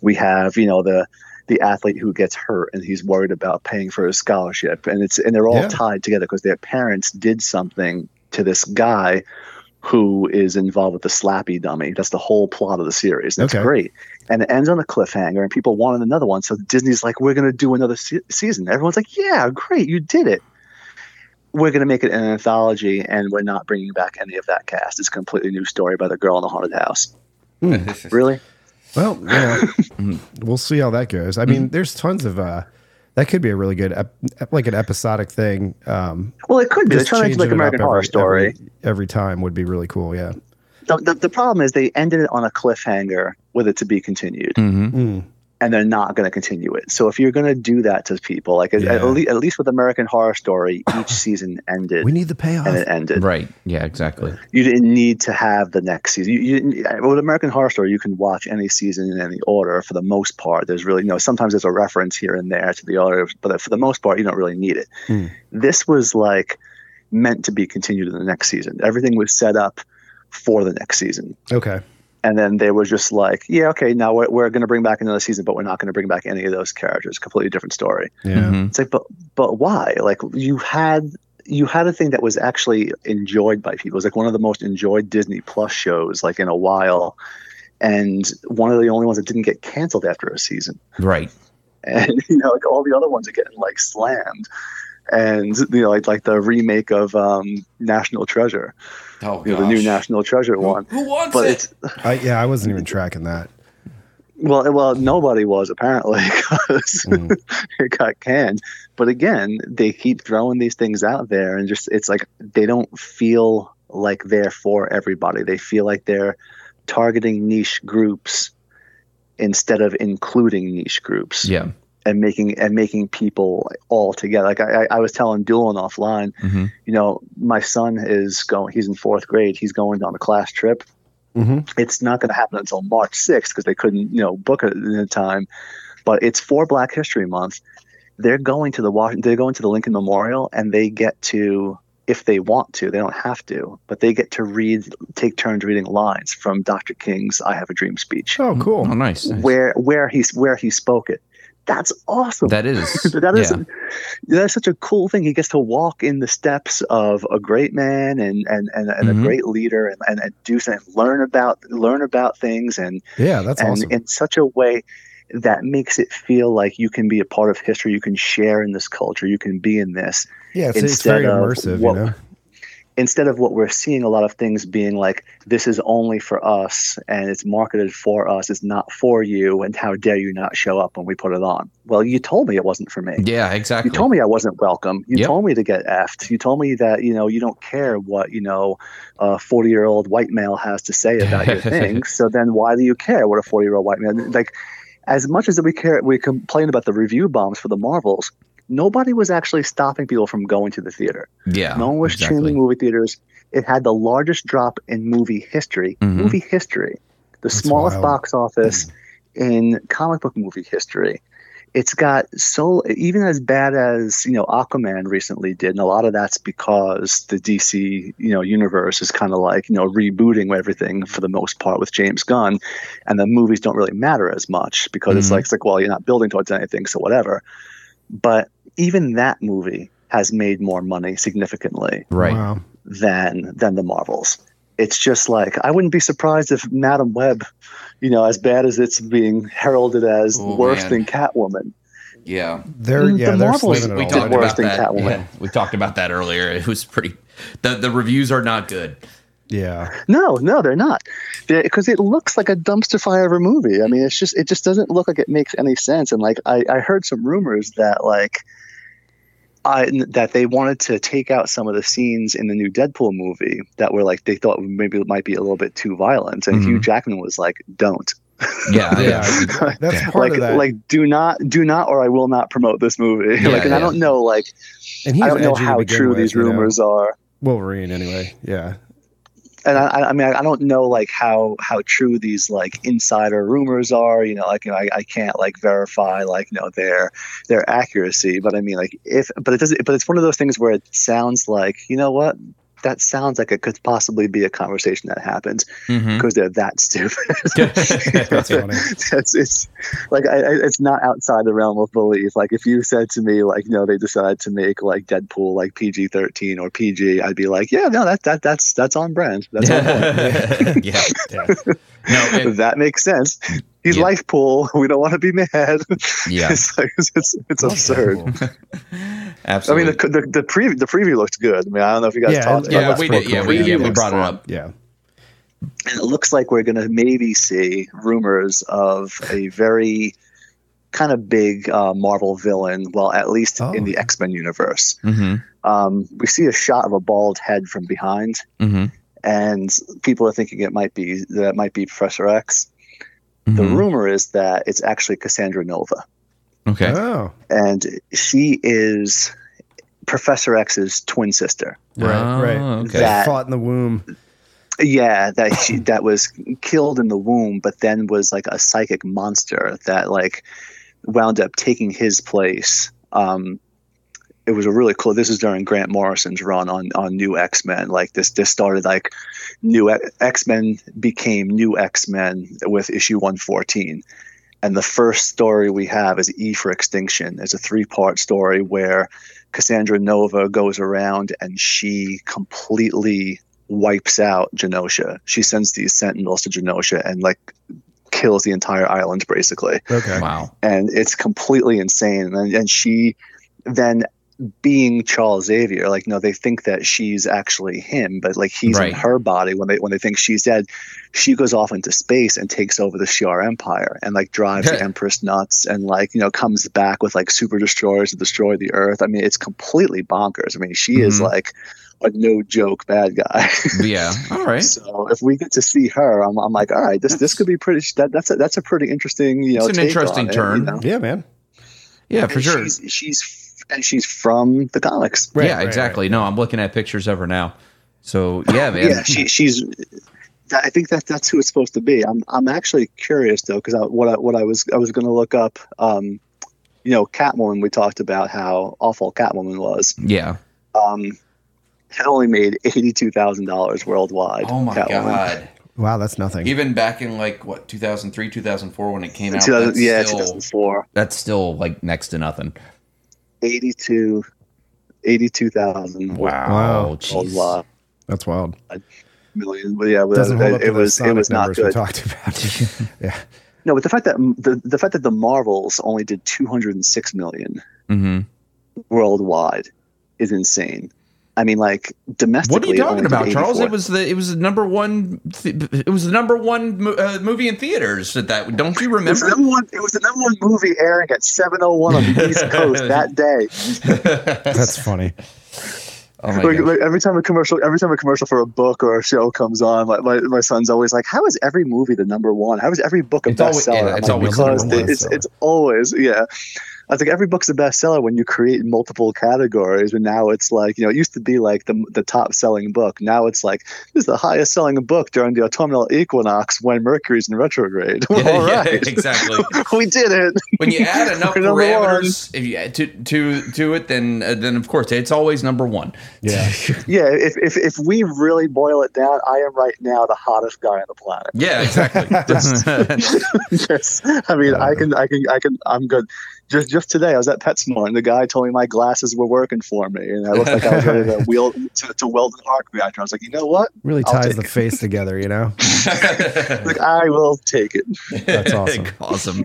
we have you know the the athlete who gets hurt and he's worried about paying for his scholarship and it's and they're all Yeah. tied together because their parents did something to this guy who is involved with the slappy dummy. That's the whole plot of the series. That's Okay. great. And it ends on a cliffhanger and people wanted another one so disney's like we're going to do another se- season. Everyone's like yeah great you did it. We're going to make it an anthology and we're not bringing back any of that cast. It's a completely new story by the girl in the haunted house. Hmm. Really? Well, yeah, mm, we'll see how that goes. I mean, hmm. there's tons of uh, that could be a really good, ep- ep- like an episodic thing. Um, well it could be they're just trying to do like changing american horror every- story every, every time would be really cool. Yeah. the, the, the problem is they ended it on a cliffhanger with it to be continued Mhm. Mm. And they're not going to continue it so if you're going to do that to people like at, Yeah. at, le- at least with american horror story each season ended We need the payoff. and it ended Right. Yeah. Exactly. you didn't need to have the next season you, you didn't- with american horror story you can watch any season in any order for the most part there's really you know sometimes there's a reference here and there to the order but for the most part you don't really need it Hmm. this was like meant to be continued in the next season everything was set up for the next season Okay. And then they were just like, yeah, okay, now we're, we're going to bring back another season, but we're not going to bring back any of those characters. Completely different story. Yeah. Mhm. It's like, but but why? Like you had you had a thing that was actually enjoyed by people. It was like one of the most enjoyed Disney Plus shows like in a while, and one of the only ones that didn't get canceled after a season. Right. And you know, like all the other ones are getting like slammed. And you know, like like the remake of um, National Treasure, Oh, you know, the new National Treasure one. Who wants But it? it's I, yeah, I wasn't even tracking that. Well, well, nobody was apparently because it got canned. But again, they keep throwing these things out there, and just it's like they don't feel like they're for everybody. They feel like they're targeting niche groups instead of including niche groups Yeah. And making and making people all together. Like I, I I was telling Doolin offline, Mhm. you know, my son is going. He's in fourth grade. He's going on a class trip Mhm. it's not going to happen until March 6th because they couldn't, you know, book it in time. But it's for Black History Month. They're going to the Washington, they're going to the Lincoln Memorial, and they get to, if they want to, they don't have to, but they get to read, take turns reading lines from Dr. King's "I Have a Dream" speech, Oh, cool. Oh, nice. nice. where where he's where he spoke it. That's awesome. That is. that is yeah. that's such a cool thing. He gets to walk in the steps of a great man and and and, and Mhm. a great leader, and, and, and do something, learn about learn about things, and Yeah, that's and awesome. in such a way that makes it feel like you can be a part of history. You can share in this culture. You can be in this yeah, it's, it's very immersive, what- you know. Instead of what we're seeing. A lot of things being like this is only for us and it's marketed for us. It's not for you. And how dare you not show up when we put it on? Well, you told me it wasn't for me. Yeah, exactly. You told me I wasn't welcome. You Yep. told me to get effed. You told me that you know you don't care what you know a forty year old white male has to say about your thing. So then why do you care what a forty year old white man like? As much as we care, we complain about the review bombs for the Marvels. Nobody was actually stopping people from going to the theater. Yeah. no one was exactly. streaming movie theaters. It had the largest drop in movie history. Mhm. Movie history, the smallest wild. box office in comic book movie history. it's got so even as bad as you know Aquaman recently did, and a lot of that's because the DC you know universe is kind of like you know rebooting everything for the most part with James Gunn, and the movies don't really matter as much because it's like it's like well you're not building towards anything, so whatever. But even that movie has made more money significantly Right. Wow. than than the Marvels. It's just like I wouldn't be surprised if Madame Web, you know, as bad as it's being heralded as Oh, worse man. than Catwoman. Yeah. They're Mm, yeah, the they're Marvels- slinging We talked worse about than that. Catwoman. Yeah, we talked about that earlier. It was pretty. The the reviews are not good. Yeah. No, no, they're not, because it looks like a dumpster fire of a movie. I mean, it's just it just doesn't look like it makes any sense. And like I, I heard some rumors that like. I, that they wanted to take out some of the scenes in the new Deadpool movie that were like they thought maybe it might be a little bit too violent, and Hugh mm-hmm. Jackman was like, "Don't." Yeah. Yeah. That's part like of that. like do not do not or I will not promote this movie. Yeah, like and I don't know like and he's I don't know how true with, these you know. rumors are. Wolverine, anyway. Yeah. And I, I- mean, I don't know like how how true these like insider rumors are. You know, like you know, I, I can't like verify like you know their their accuracy. But I mean, like if but it doesn't. But it's one of those things where it sounds like you know what that sounds like it could possibly be a conversation that happens mm-hmm. because they're that stupid. That's funny. it's it's like I, I, it's not outside the realm of belief. Like if you said to me like you know they decided to make like Deadpool like PG thirteen or PG, I'd be like yeah no that that that's that's on brand. That's on point. yeah. Yeah. No. It, that makes sense. He's Yeah. life pool. We don't want to be mad. Yeah. it's like, it's it's absurd. I mean the the the preview the preview looked good. I mean I don't know if you guys Yeah, talked it- about yeah, looks we did. Yeah, we, yeah, we brought it up. Yeah. And it looks like we're going to maybe see rumors of a very kind of big uh, Marvel villain. Well, at least Oh. in the X Men universe. Mm-hmm. Um, we see a shot of a bald head from behind, Mm-hmm. and people are thinking it might be that might be Professor X. The Mhm. rumor is that it's actually Cassandra Nova, Okay. Oh. and she is Professor X's twin sister. Right. Oh, right. okay. That- Fought in the womb. Yeah, that she that was killed in the womb, but then was like a psychic monster that like wound up taking his place. Um, it was a really cool. This is during Grant Morrison's run on on New X Men. Like this, this started like New X Men became New X Men with issue one fourteen, and the first story we have is E for Extinction. It's a three part story where Cassandra Nova goes around and she completely wipes out Genosha. She sends these sentinels to Genosha and like kills the entire island basically. Okay. Wow. And it's completely insane. And, and she then being Charles Xavier, like no, they think that she's actually him, but like he's Right. in her body when they when they think she's dead. She goes off into space and takes over the Shi'ar Empire and like drives the Empress nuts and like you know comes back with like super destroyers to destroy the Earth. I mean, it's completely bonkers. I mean, she is Mhm. like a no joke bad guy. Yeah. All right. So if we get to see her, I'm, I'm like, all right, this this could be pretty. That, that's a that's a pretty interesting, you know, It's an take interesting on it, turn. you know? Yeah, man. Yeah, for sure. She's, she's and she's from the comics. Right, yeah, right, exactly. No, I'm looking at pictures of her now. So yeah, man. Yeah, she, she's. I think that that's who it's supposed to be. I'm I'm actually curious though because what I, what I was I was going to look up. Um, you know, Catwoman. We talked about how awful Catwoman was. yeah. Um, it only made eighty two thousand dollars worldwide. Oh my Catwoman. god. Wow, that's nothing. Even back in like what 2003, 2004 when it came out, that's yeah, still, 2004. that's still like next to nothing. 82 82,000 Wow. jeez. worldwide. That's wild. million. But yeah, but Doesn't hold up it, to it the was it Sonic was not numbers we good. talked about. yeah. No, but the fact that the the fact that the Marvels only did 206 million hmm worldwide is insane. I mean, like domestically. What are you talking about, Charles? It was the it was the number one th- it was the number one mo- uh, movie in theaters. At that don't you It was, the remember? number one, it was the number one movie airing at 7:01 on the East Coast that day. That's funny. oh my Like, like, every time a commercial, every time a commercial for a book or a show comes on, my, my, my son's always like, "How is every movie the number one? How is every book a It's always- bestseller?" yeah, it's like, always the number one it's bestseller. it's always yeah. I was like, every book's a bestseller when you create multiple categories. And now it's like, you know, it used to be like the, the top selling book. Now it's like, this is the highest selling book during the autumnal equinox when Mercury's in retrograde. All Yeah, right. exactly. we did it. when you add enough number one. parameters if you add to to to it then uh, then of course it's always number one Yeah. Yeah, if, if, if we really boil it down, I am right now the hottest guy on the planet. yeah exactly yes. I mean, I can, I can, I can, I'm good. Just, just today, I was at PetSmart, and the guy told me my glasses were working for me, and I looked like I was ready to wheel to, to weld an arc reactor. I was like, you know what? Really I'll ties take the it. face together, you know? Like, I will take it. That's awesome. awesome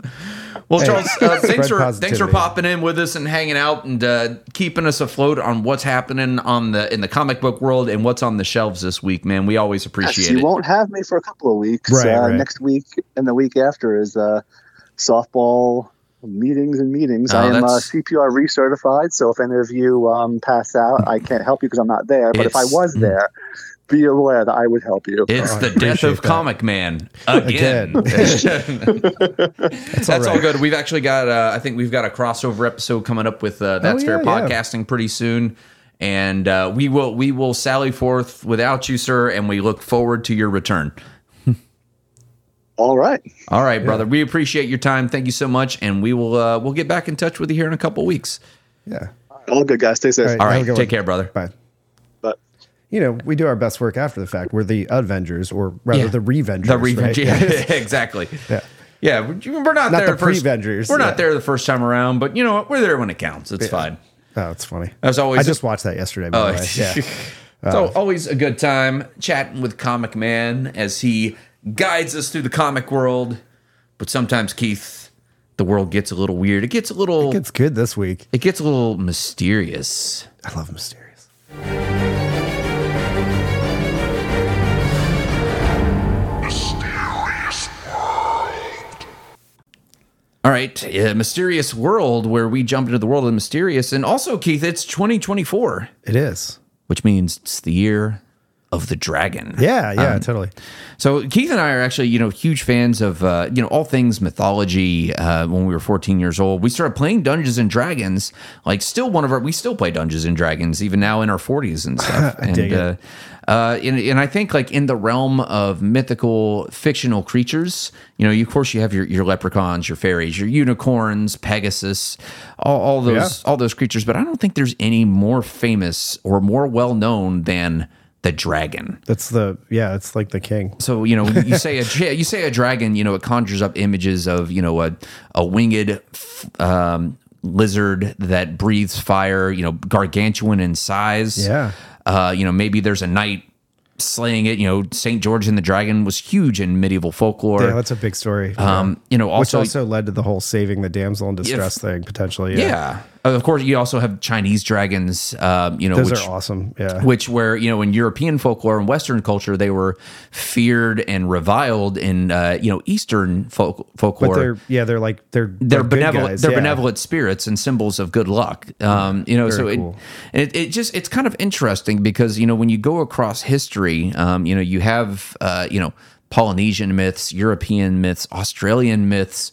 well Hey, charles uh, thanks spread for thanks for popping in with us and hanging out and uh, keeping us afloat on what's happening on the in the comic book world and what's on the shelves this week man we always Yes, appreciate you it won't have me for a couple of weeks. Right, uh, right. Next week and the week after is uh, softball meetings and meetings. Oh, I am uh, CPR recertified, so if any of you um, pass out, I can't help you because I'm not there. But if I was there, be aware that I would help you. it's Oh, the death of that. comic man again, Again. That's, all good. We've actually got, uh, I think we've got a crossover episode coming up with uh, That's Oh, Fair yeah, yeah. podcasting pretty soon, and uh, we will we will sally forth without you, sir, and we look forward to your return. All right. All right, brother. We appreciate your time. Thank you so much, and we will uh, we'll get back in touch with you here in a couple weeks. Yeah. All good, guys. Stay safe. All right. All Have a right, good take one. care, brother. Bye. But You know, we do our best work after the fact. We're the Avengers, or rather Yeah. the Revengers. The revenge, right? yeah, exactly. Yeah. Yeah, we're we're not, Not there the first. pre-Vengers, We're yeah. not there the first time around, but you know what? We're there when it counts. It's fine. Oh, it's funny. As always, I just watched that yesterday, by Oh, the way. Yeah. so always a good time chatting with Comic Man as he guides us through the comic world. But sometimes, Keith, the world gets a little weird. It gets a little. It's good this week. it gets a little mysterious. I love mysterious. All right, a mysterious world where we jump into the world of the mysterious, and also Keith, it's 2024, It is. which means it's the year of the dragon. Yeah, yeah, Um, totally. So Keith and I are actually, you know, huge fans of, uh, you know, all things mythology. Uh, when we were 14 years old, we started playing Dungeons and Dragons. Like, still one of our, we still play Dungeons and Dragons even now in our 40s and stuff. and dig uh, uh, and, and I think like in the realm of mythical fictional creatures, you know, you, of course you have your, your leprechauns, your fairies, your unicorns, Pegasus, all, all those all those creatures. But I don't think there's any more famous or more well known than the dragon. That's the yeah. It's like the king. So you know, you say a you say a dragon, you know, it conjures up images of you know a a winged um, lizard that breathes fire, you know, gargantuan in size. Yeah. Uh, you know, maybe there's a knight slaying it. You know, Saint George and the Dragon was huge in medieval folklore. Yeah, that's a big story. um, you know, Which also, also led to the whole saving the damsel in distress thing potentially. Yeah, yeah. Of course, you also have Chinese dragons. Um, you know, those which, are awesome. Yeah, which where you know in European folklore and Western culture they were feared and reviled in uh, you know Eastern folk, folklore. but they're yeah they're like they're they're good benevolent. guys, they're yeah. benevolent spirits and symbols of good luck. Um, you know, so it, cool. it it just it's kind of interesting because you know when you go across history, um, you know you have uh, you know Polynesian myths, European myths, Australian myths,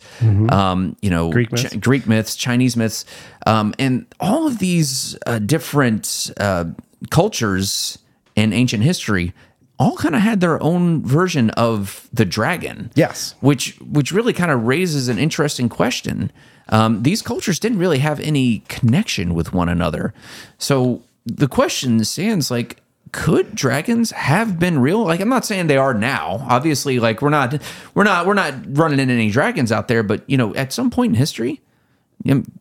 um, you know Mm-hmm. Greek Ch- myths. Greek myths, Chinese myths, um, and all of these uh, different uh, cultures in ancient history all kind of had their own version of the dragon Yes. which which really kind of raises an interesting question. Um, these cultures didn't really have any connection with one another, so the question stands: like, could dragons have been real? Like, I'm not saying they are now. Obviously, like we're not we're not we're not running into any dragons out there, but you know, at some point in history,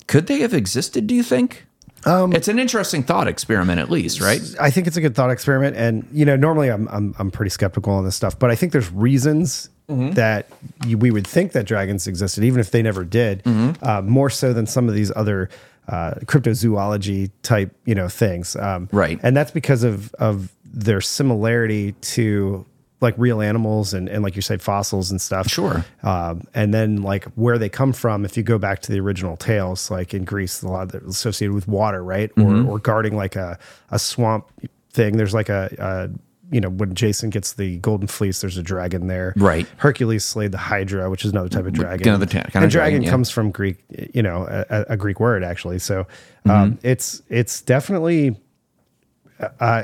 could they have existed? Do you think? Um, it's an interesting thought experiment, at least, right? I think it's a good thought experiment, and you know, normally I'm I'm, I'm pretty skeptical on this stuff, but I think there's reasons Mm-hmm. that you, we would think that dragons existed, even if they never did, Mm-hmm. uh, more so than some of these other uh, cryptozoology type you know things, um, Right. And that's because of of their similarity to like real animals and, and like you say fossils and stuff Sure. um, and then like where they come from if you go back to the original tales like in greece a lot of associated with water right Mm-hmm. or, or guarding like a, a swamp thing there's like a, a you know, when Jason gets the golden fleece, there's a dragon there. Right. Hercules slayed the Hydra, which is another type of dragon. Another ta- kind and of dragon, yeah. comes from Greek, you know, a, a Greek word actually. So um, Mm-hmm. it's it's definitely uh,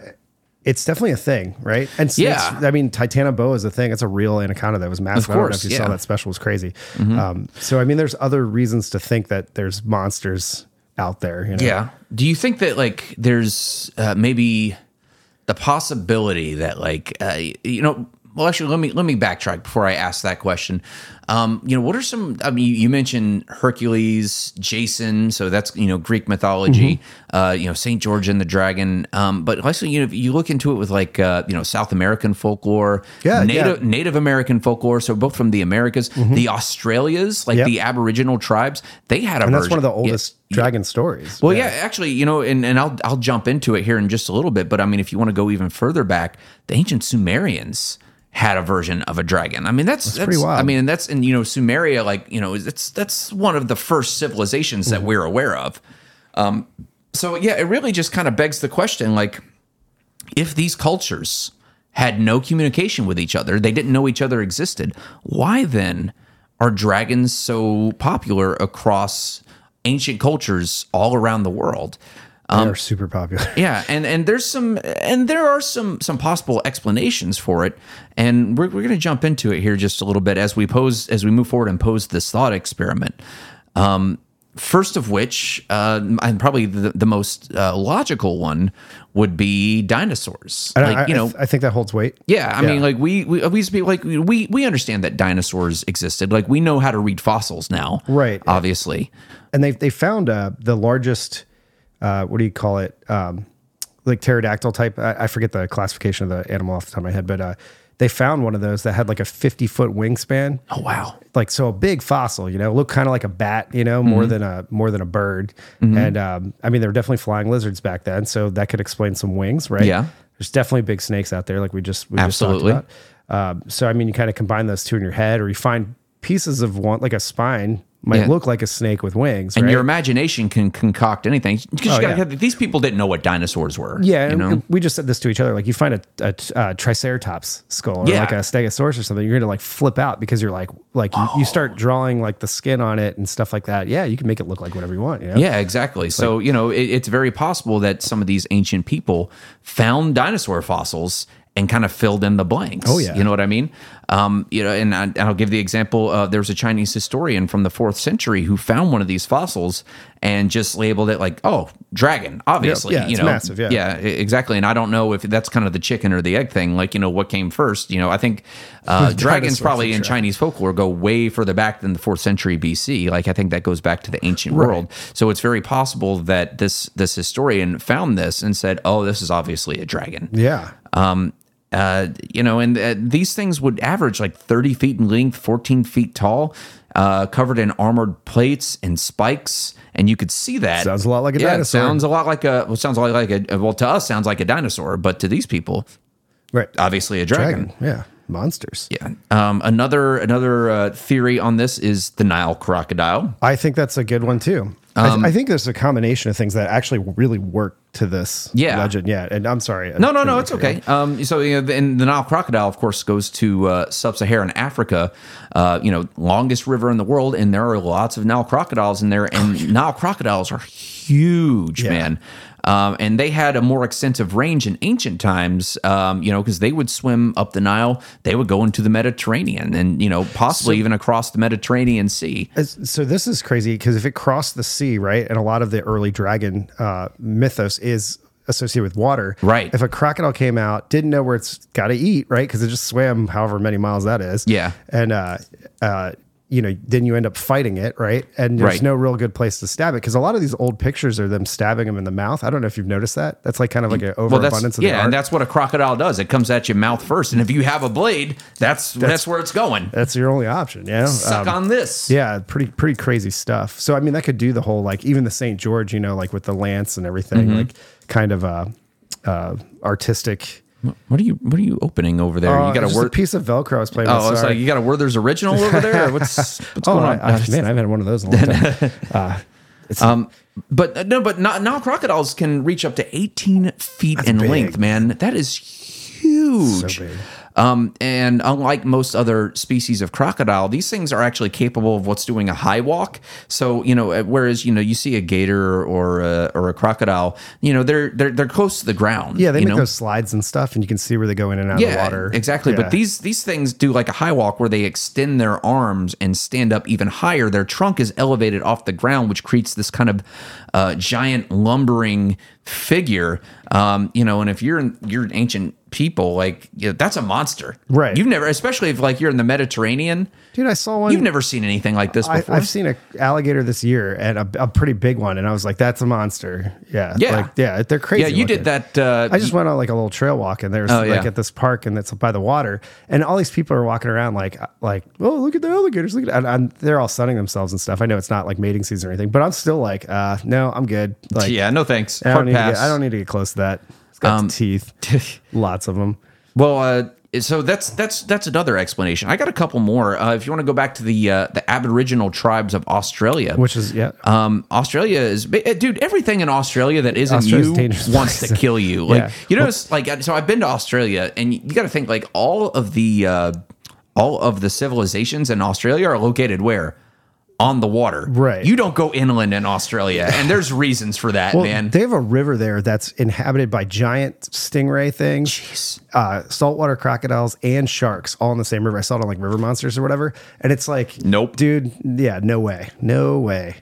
it's definitely a thing, right? And snakes, Yeah. I mean, Titanoboa is a thing. It's a real anaconda that was massive. I don't know course, if you saw yeah. Mm-hmm. that special; it was crazy. Um, so, I mean, there's other reasons to think that there's monsters out there. You know? Yeah. Do you think that like there's uh, maybe the possibility that like uh, you know? Well, actually, let me let me backtrack before I ask that question. Um, you know, what are some? I mean, you mentioned Hercules, Jason, so that's you know Greek mythology. Mm-hmm. Uh, you know, Saint George and the Dragon. Um, but also, you know, if you look into it with like uh, you know South American folklore, Yeah, Native yeah. Mm-hmm. Native American folklore. So both from the Americas, the Australias, like Yep. the Aboriginal tribes, they had a and that's one of the yeah. oldest dragon stories. Well, yeah. actually, you know, and, and I'll I'll jump into it here in just a little bit, but I mean, if you want to go even further back, the ancient Sumerians had a version of a dragon. I mean, that's that's, pretty wild. I mean, and that's in you know, Sumeria, like you know, it's that's one of the first civilizations Mm-hmm. that we're aware of. Um, so yeah, it really just kind of begs the question, like, if these cultures had no communication with each other, they didn't know each other existed, why then are dragons so popular across ancient cultures all around the world? They're super popular. Yeah, and and there's some and there are some some possible explanations for it, and we're we're going to jump into it here just a little bit as we pose as we move forward and pose this thought experiment. Um, first of which, uh, and probably the, the most uh, logical one would be dinosaurs. Like I, you know, I, I think that holds weight. yeah, I mean, like we we we be like we we understand that dinosaurs existed. Like we know how to read fossils now, Right. Obviously, and they they found uh, the largest uh, what do you call it? Um, like pterodactyl type. I, I forget the classification of the animal off the top of my head but uh, they found one of those that had like a 50 foot wingspan. Oh wow, like so a big fossil you know looked kind of like a bat you know Mm-hmm. more than a more than a bird. And um, i mean they were definitely flying lizards back then so that could explain some wings right? Yeah. there's definitely big snakes out there like we just we Absolutely. just talked about. Um, so i mean you kind of combine those two in your head or you find pieces of one like a spine might Yeah. look like a snake with wings and right? your imagination can concoct anything because Oh, yeah. these people didn't know what dinosaurs were. Yeah, you know. we just said this to each other. Like you find a, a, a triceratops skull or Yeah. like a stegosaurus or something, you're gonna like flip out because you're like, like you, you start oh. drawing like the skin on it and stuff like that. Yeah, you can make it look like whatever you want. You know? Yeah, exactly. So, you know, it, it's very possible that some of these ancient people found dinosaur fossils and kind of filled in the blanks. Oh, yeah. You know what I mean? Um, you know, and, I, I'll give the example. Uh, there was a Chinese historian from the fourth century who found one of these fossils and just labeled it like, oh, dragon, obviously. yeah, you it's know, massive, yeah. Yeah, exactly. And I don't know if that's kind of the chicken or the egg thing. Like, you know, what came first? You know, I think uh, dragons probably in. Chinese folklore go way further back than the fourth century BC. Like, I think that goes back to the ancient world. So it's very possible that this this historian found this and said, "Oh, this is obviously a dragon." yeah. Um, uh, you know, and uh, these things would average like 30 feet in length, 14 feet tall, uh, covered in armored plates and spikes. And you could see that. Sounds a lot like a yeah, it dinosaur. sounds a lot like a, well, sounds a lot like a, well, to us, sounds like a dinosaur, but to these people, Right. obviously a dragon. Dragon. Yeah. Monsters. Yeah. Um, another another uh, theory on this is the Nile crocodile. I think that's a good one too. I, th- I think there's a combination of things that actually really work to this Yeah. legend. Yeah. And I'm sorry. No, no, no, it's okay. Um, so, you know, and the Nile crocodile, of course, goes to uh, sub-Saharan Africa, uh, you know, longest river in the world, and there are lots of Nile crocodiles in there, and Nile crocodiles are huge, Yeah. man. Um, and they had a more extensive range in ancient times, um, you know, because they would swim up the Nile, they would go into the Mediterranean, and you know, possibly even across the Mediterranean Sea. So this is crazy because if it crossed the sea, right, and a lot of the early dragon uh, mythos is associated with water, Right. If a crocodile came out, didn't know where it's got to eat, right, because it just swam however many miles that is, Yeah. and uh, uh, you know, then you end up fighting it, right, and there's Right. no real good place to stab it because a lot of these old pictures are them stabbing them in the mouth. I don't know if you've noticed that. That's like kind of like an Well, that's overabundance of the yeah, and that's what a crocodile does. It comes at your mouth first, and if you have a blade, that's that's, where it's going. that's your only option, yeah. Suck on this. Yeah, pretty pretty crazy stuff. So I mean, that could do the whole like even the St. George, you know, like with the lance and everything, Mm-hmm. like kind of uh, uh, artistic. What are you What are you opening over there? Oh, you got a word. piece of Velcro I was playing. Oh, with. it's sorry. like you got a Werther's original over there. What's what's oh, going on? I, man, I haven't had one of those in a long time. uh, um, but uh, no, but now, now crocodiles can reach up to 18 feet in big. length. Man, that is huge. So big. Um, and unlike most other species of crocodile, these things are actually capable of what's doing a high walk. So you know, uh, whereas you know you see a gator or a, or a crocodile, you know they're they're they're close to the ground. Yeah, they you make know? those slides and stuff, and you can see where they go in and out of the water. Exactly. Yeah. But these these things do like a high walk where they extend their arms and stand up even higher. Their trunk is elevated off the ground, which creates this kind of uh, giant lumbering figure. Um, you know, and if you're in, you're an ancient people, like you know, that's a monster, Right. You've never, especially if like you're in the Mediterranean, dude, I saw one. you've never seen anything like this before. I've seen an alligator this year and a, a pretty big one, and I was like, "That's a monster." Yeah, Yeah. like, yeah, they're crazy. yeah, you looking. did that. Uh, I just went on like a little trail walk, and there's Oh, like yeah. at this park, and it's by the water, and all these people are walking around like, like, oh, look at the alligators, look at, and, and they're all sunning themselves and stuff. I know it's not like mating season or anything, but I'm still like, uh, no, I'm good. Like, yeah, no thanks. I don't, get, I don't need to get close to that. Um, teeth, lots of them. Well, uh, so that's that's that's another explanation. I got a couple more. Uh, if you want to go back to the uh, the Aboriginal tribes of Australia, Which is yeah, um, Australia is, eh, dude. Everything in Australia that isn't Australia's you wants to kill you. Like Yeah. you know, it's like so. I've been to Australia, and you, got to think like all of the uh, all of the civilizations in Australia are located where on the water. Right. You don't go inland in Australia, and there's reasons for that, Well, man. they have a river there that's inhabited by giant stingray things, Jeez. uh, saltwater crocodiles, and sharks, all in the same river. I saw it on like River Monsters or whatever, and it's like, Nope. dude, yeah, no way, no way.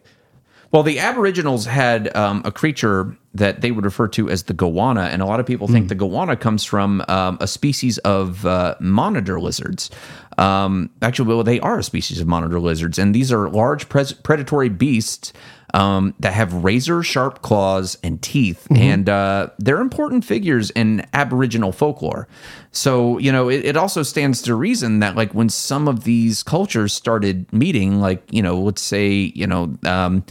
Well, the Aboriginals had um, a creature that they would refer to as the goanna, and a lot of people think the goanna comes from um, a species of uh, monitor lizards. Um, actually, well, they are a species of monitor lizards, and these are large pres- predatory beasts um, that have razor sharp claws and teeth, and uh, they're important figures in Aboriginal folklore. So, you know, it, it also stands to reason that, like, when some of these cultures started meeting, like, you know, let's say, you know, um,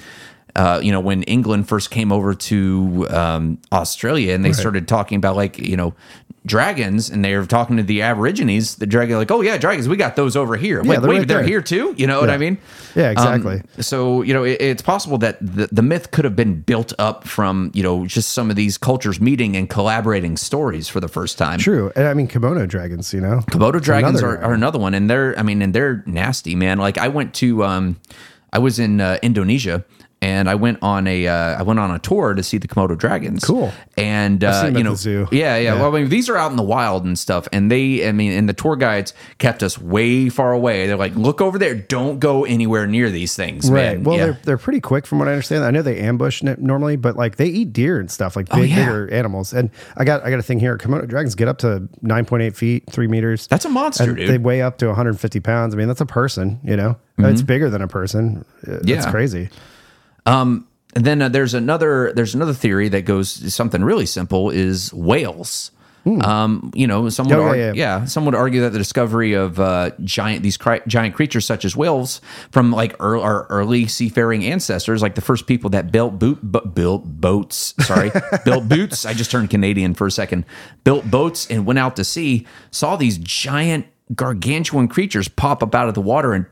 uh, you know, when England first came over to um, Australia and they started talking about like, you know, dragons and they were talking to the Aborigines, the dragon like, oh yeah, dragons, we got those over here. Yeah, like, they're wait, right they're here too. You know what I mean? Yeah, Um, exactly. so you know, it, it's possible that the, the myth could have been built up from you know just some of these cultures meeting and collaborating stories for the first time. True, and I mean kimono dragons, you know, Komodo dragons Another are, are another one, and they're I mean, and they're nasty, man. Like I went to um, I was in uh, Indonesia. And I went on a uh, I went on a tour to see the Komodo dragons. Cool. And uh, you know, zoo. yeah, yeah, Yeah. Well, I mean, these are out in the wild and stuff. And they, I mean, and the tour guides kept us way far away. They're like, look over there. Don't go anywhere near these things, right? man. Well, yeah. they're they're pretty quick from what I understand. I know they ambush normally, but like they eat deer and stuff, like big, Oh, yeah. bigger animals. And I got I got a thing here. Komodo dragons get up to nine point eight feet, three meters. That's a monster, and dude. They weigh up to 150 pounds. I mean, that's a person. You know, it's bigger than a person. Uh, That's Mm-hmm. Yeah. crazy. And then uh, there's another there's another theory that goes something really simple is whales. Um, you know, some would. Oh, yeah, argue, yeah. yeah, some would argue that the discovery of uh, giant these cri- giant creatures such as whales from like our early seafaring ancestors, like the first people that built boot bu- built boats, sorry, built boots. I just turned Canadian for a second. Built boats and went out to sea, saw these giant gargantuan creatures pop up out of the water and.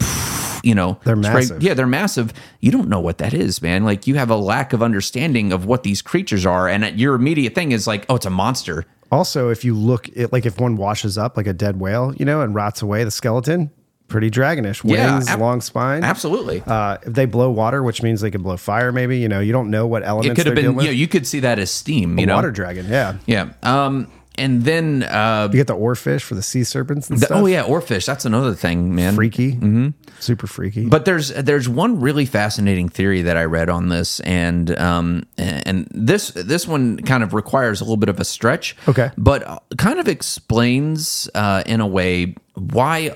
You know, They're straight- massive. yeah, they're massive. You don't know what that is, man. Like you have a lack of understanding of what these creatures are, and your immediate thing is like, oh, it's a monster. Also, if you look at like if one washes up like a dead whale, you know, and rots away the skeleton, pretty dragonish. Yeah, Wings, ab- long spine. Absolutely. Uh, if they blow water, which means they can blow fire, maybe you know, you don't know what elements it could have been. You know, you could see that as steam. You know, water dragon, yeah. yeah. Um, and then uh, You get the oarfish for the sea serpents and the, stuff. oh yeah, oarfish. That's another thing, man. freaky, mm-hmm. super freaky. But there's there's one really fascinating theory that I read on this, and um and this this one kind of requires a little bit of a stretch. Okay. but uh, kind of explains uh, in a way why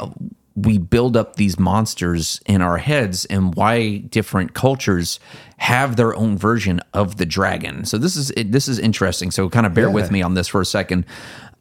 we build up these monsters in our heads and why different cultures have their own version of the dragon. So this is this is interesting. So kind of bear with me on this for a second.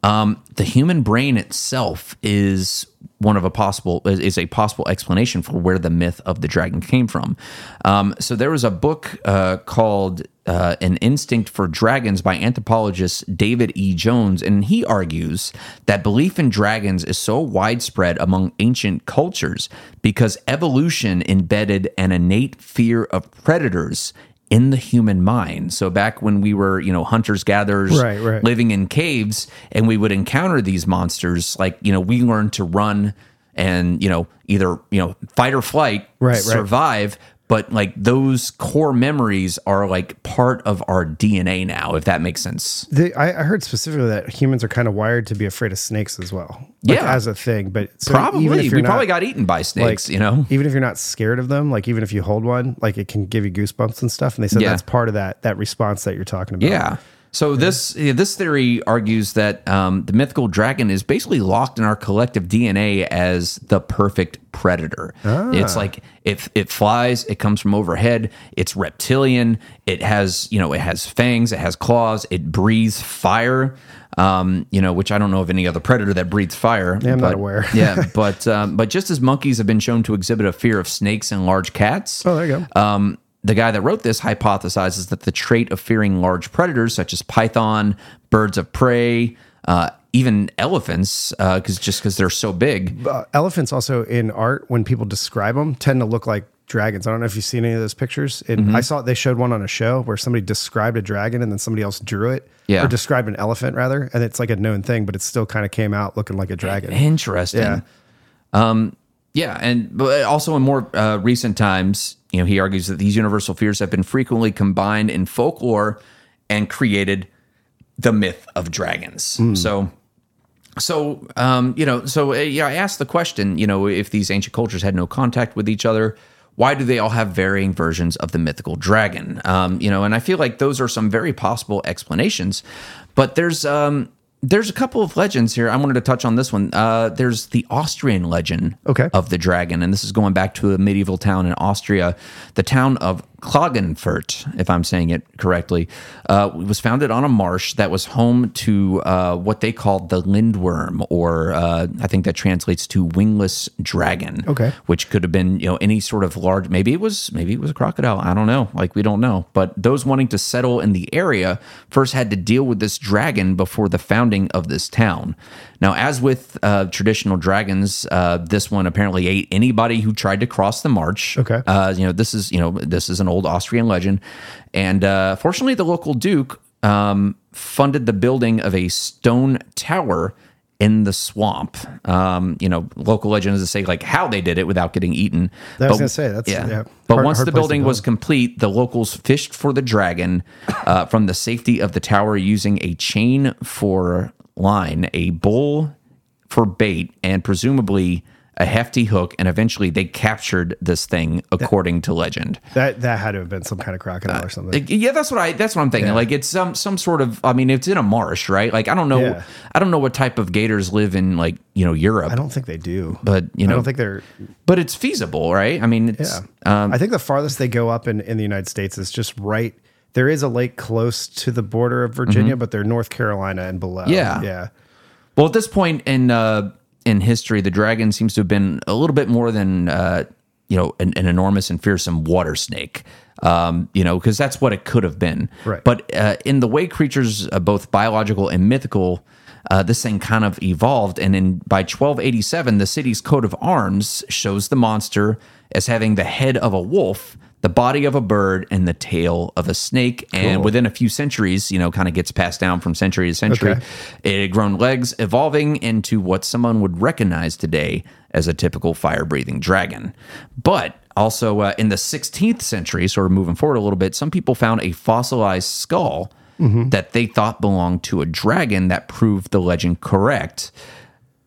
Um, the human brain itself is one of a possible is- is a possible explanation for where the myth of the dragon came from. Um, so there was a book uh, called uh, "An Instinct for Dragons" by anthropologist David E. Jones, and he argues that belief in dragons is so widespread among ancient cultures because evolution embedded an innate fear of predators in the human mind. So back when we were, you know, hunters gatherers Right, right. living in caves and we would encounter these monsters, like, you know, we learned to run and, you know, either, you know, fight or flight, Right, right. survive. But like those core memories are like part of our DNA now, if that makes sense. The, I, I heard specifically that humans are kind of wired to be afraid of snakes as well. Like, Yeah. as a thing. But so Probably. even if We you're probably not- got eaten by like, snakes, you know? even if you're not scared of them, like even if you hold one, like it can give you goosebumps and stuff. And they said Yeah. that's part of that that response that you're talking about. Yeah. So this this theory argues that um, the mythical dragon is basically locked in our collective DNA as the perfect predator. It's like if it flies, it comes from overhead. It's reptilian. It has you know it has fangs. It has claws. It breathes fire. Um, you know, which I don't know of any other predator that breathes fire. Yeah, I'm not but- aware. yeah, but um, but just as monkeys have been shown to exhibit a fear of snakes and large cats. Oh, there you go. Um, the guy that wrote this hypothesizes that the trait of fearing large predators such as python, birds of prey, uh, even elephants, because just because they're so big. uh, elephants also in art when people describe them tend to look like dragons. I don't know if you've seen any of those pictures. And Mm-hmm. I saw they showed one on a show where somebody described a dragon and then somebody else drew it. Yeah. Or described an elephant rather, and it's like a known thing, but it still kind of came out looking like a dragon. Interesting. Yeah. Yeah, and but also in more uh, recent times, you know, he argues that these universal fears have been frequently combined in folklore and created the myth of dragons. So, so um, you know, so uh, yeah, I asked the question, you know, if these ancient cultures had no contact with each other, why do they all have varying versions of the mythical dragon? Um, you know, and I feel like those are some very possible explanations, but there's um, there's a couple of legends here. I wanted to touch on this one. Uh, there's the Austrian legend Okay. of the dragon, and this is going back to a medieval town in Austria, the town of Klagenfurt, if I'm saying it correctly. Uh, was founded on a marsh that was home to uh, what they called the lindworm, or uh, I think that translates to wingless dragon. Okay. which could have been you know any sort of large. Maybe it was maybe it was a crocodile. I don't know. Like we don't know. But those wanting to settle in the area first had to deal with this dragon before the founding of this town. Now, as with uh, traditional dragons, uh, this one apparently ate anybody who tried to cross the marsh. Okay. Uh, you know, this is you know this is an old Austrian legend, and uh, fortunately, the local duke um, funded the building of a stone tower in the swamp. Um, you know, local legends to say like how they did it without getting eaten. I was gonna say, that's- yeah, But hard- once hard the building was complete, the locals fished for the dragon uh, from the safety of the tower using a chain for line, a bull for bait, and presumably a hefty hook. And eventually, they captured this thing, according to legend. That that had to have been some kind of crocodile or something. Like, yeah, that's what I. That's what I'm thinking. Yeah. Like it's some some sort of. I mean, it's in a marsh, right? Like I don't know. Yeah. I don't know what type of gators live in like you know Europe. I don't think they do. But you know, I don't think they're but it's feasible, right? I mean, it's Yeah. um, I think the farthest they go up in, in the United States is just right. There is a lake close to the border of Virginia, but they're North Carolina and below. Mm-hmm. Yeah. Yeah. Well, at this point in uh, in history, the dragon seems to have been a little bit more than uh, you know an, an enormous and fearsome water snake. Um, you know, because that's what it could have been. Right. But uh, in the way creatures, uh, both biological and mythical, uh, this thing kind of evolved. And in by 1287, the city's coat of arms shows the monster as having the head of a wolf. The body of a bird and the tail of a snake, and within a few centuries, you know, kind of gets passed down from century to century. Okay. It had grown legs, evolving into what someone would recognize today as a typical fire breathing dragon. But also uh, in the 16th century, sort of moving forward a little bit, some people found a fossilized skull that they thought belonged to a dragon that proved the legend correct.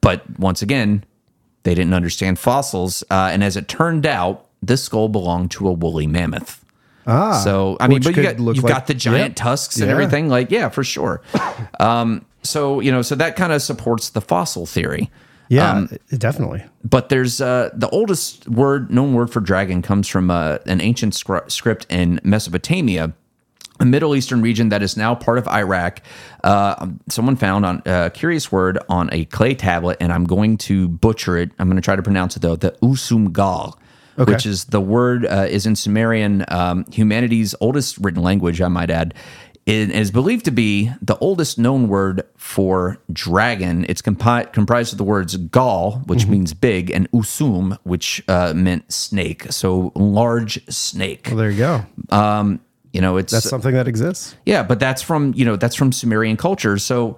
But once again, they didn't understand fossils. Uh, and as it turned out, this skull belonged to a woolly mammoth. Ah, so I mean, but you got you've like- got the giant Yep. tusks and Yeah. everything. Like, yeah, for sure. Um, so you know, so that kind of supports the fossil theory. Yeah. Um, definitely. But there's uh, the oldest word, known word for dragon, comes from uh, an ancient scr- script in Mesopotamia, a Middle Eastern region that is now part of Iraq. Uh, someone found on a curious word on a clay tablet, and I'm going to butcher it. I'm going to try to pronounce it though. The Usumgal. Okay. Which is the word uh, is in Sumerian, um, humanity's oldest written language, I might add. It is believed to be the oldest known word for dragon. It's compi- comprised of the words gal, which means big, and usum, which uh, meant snake. So large snake. Well, there you go. You know, it's That's something that exists. yeah, but that's from you know that's from Sumerian culture. So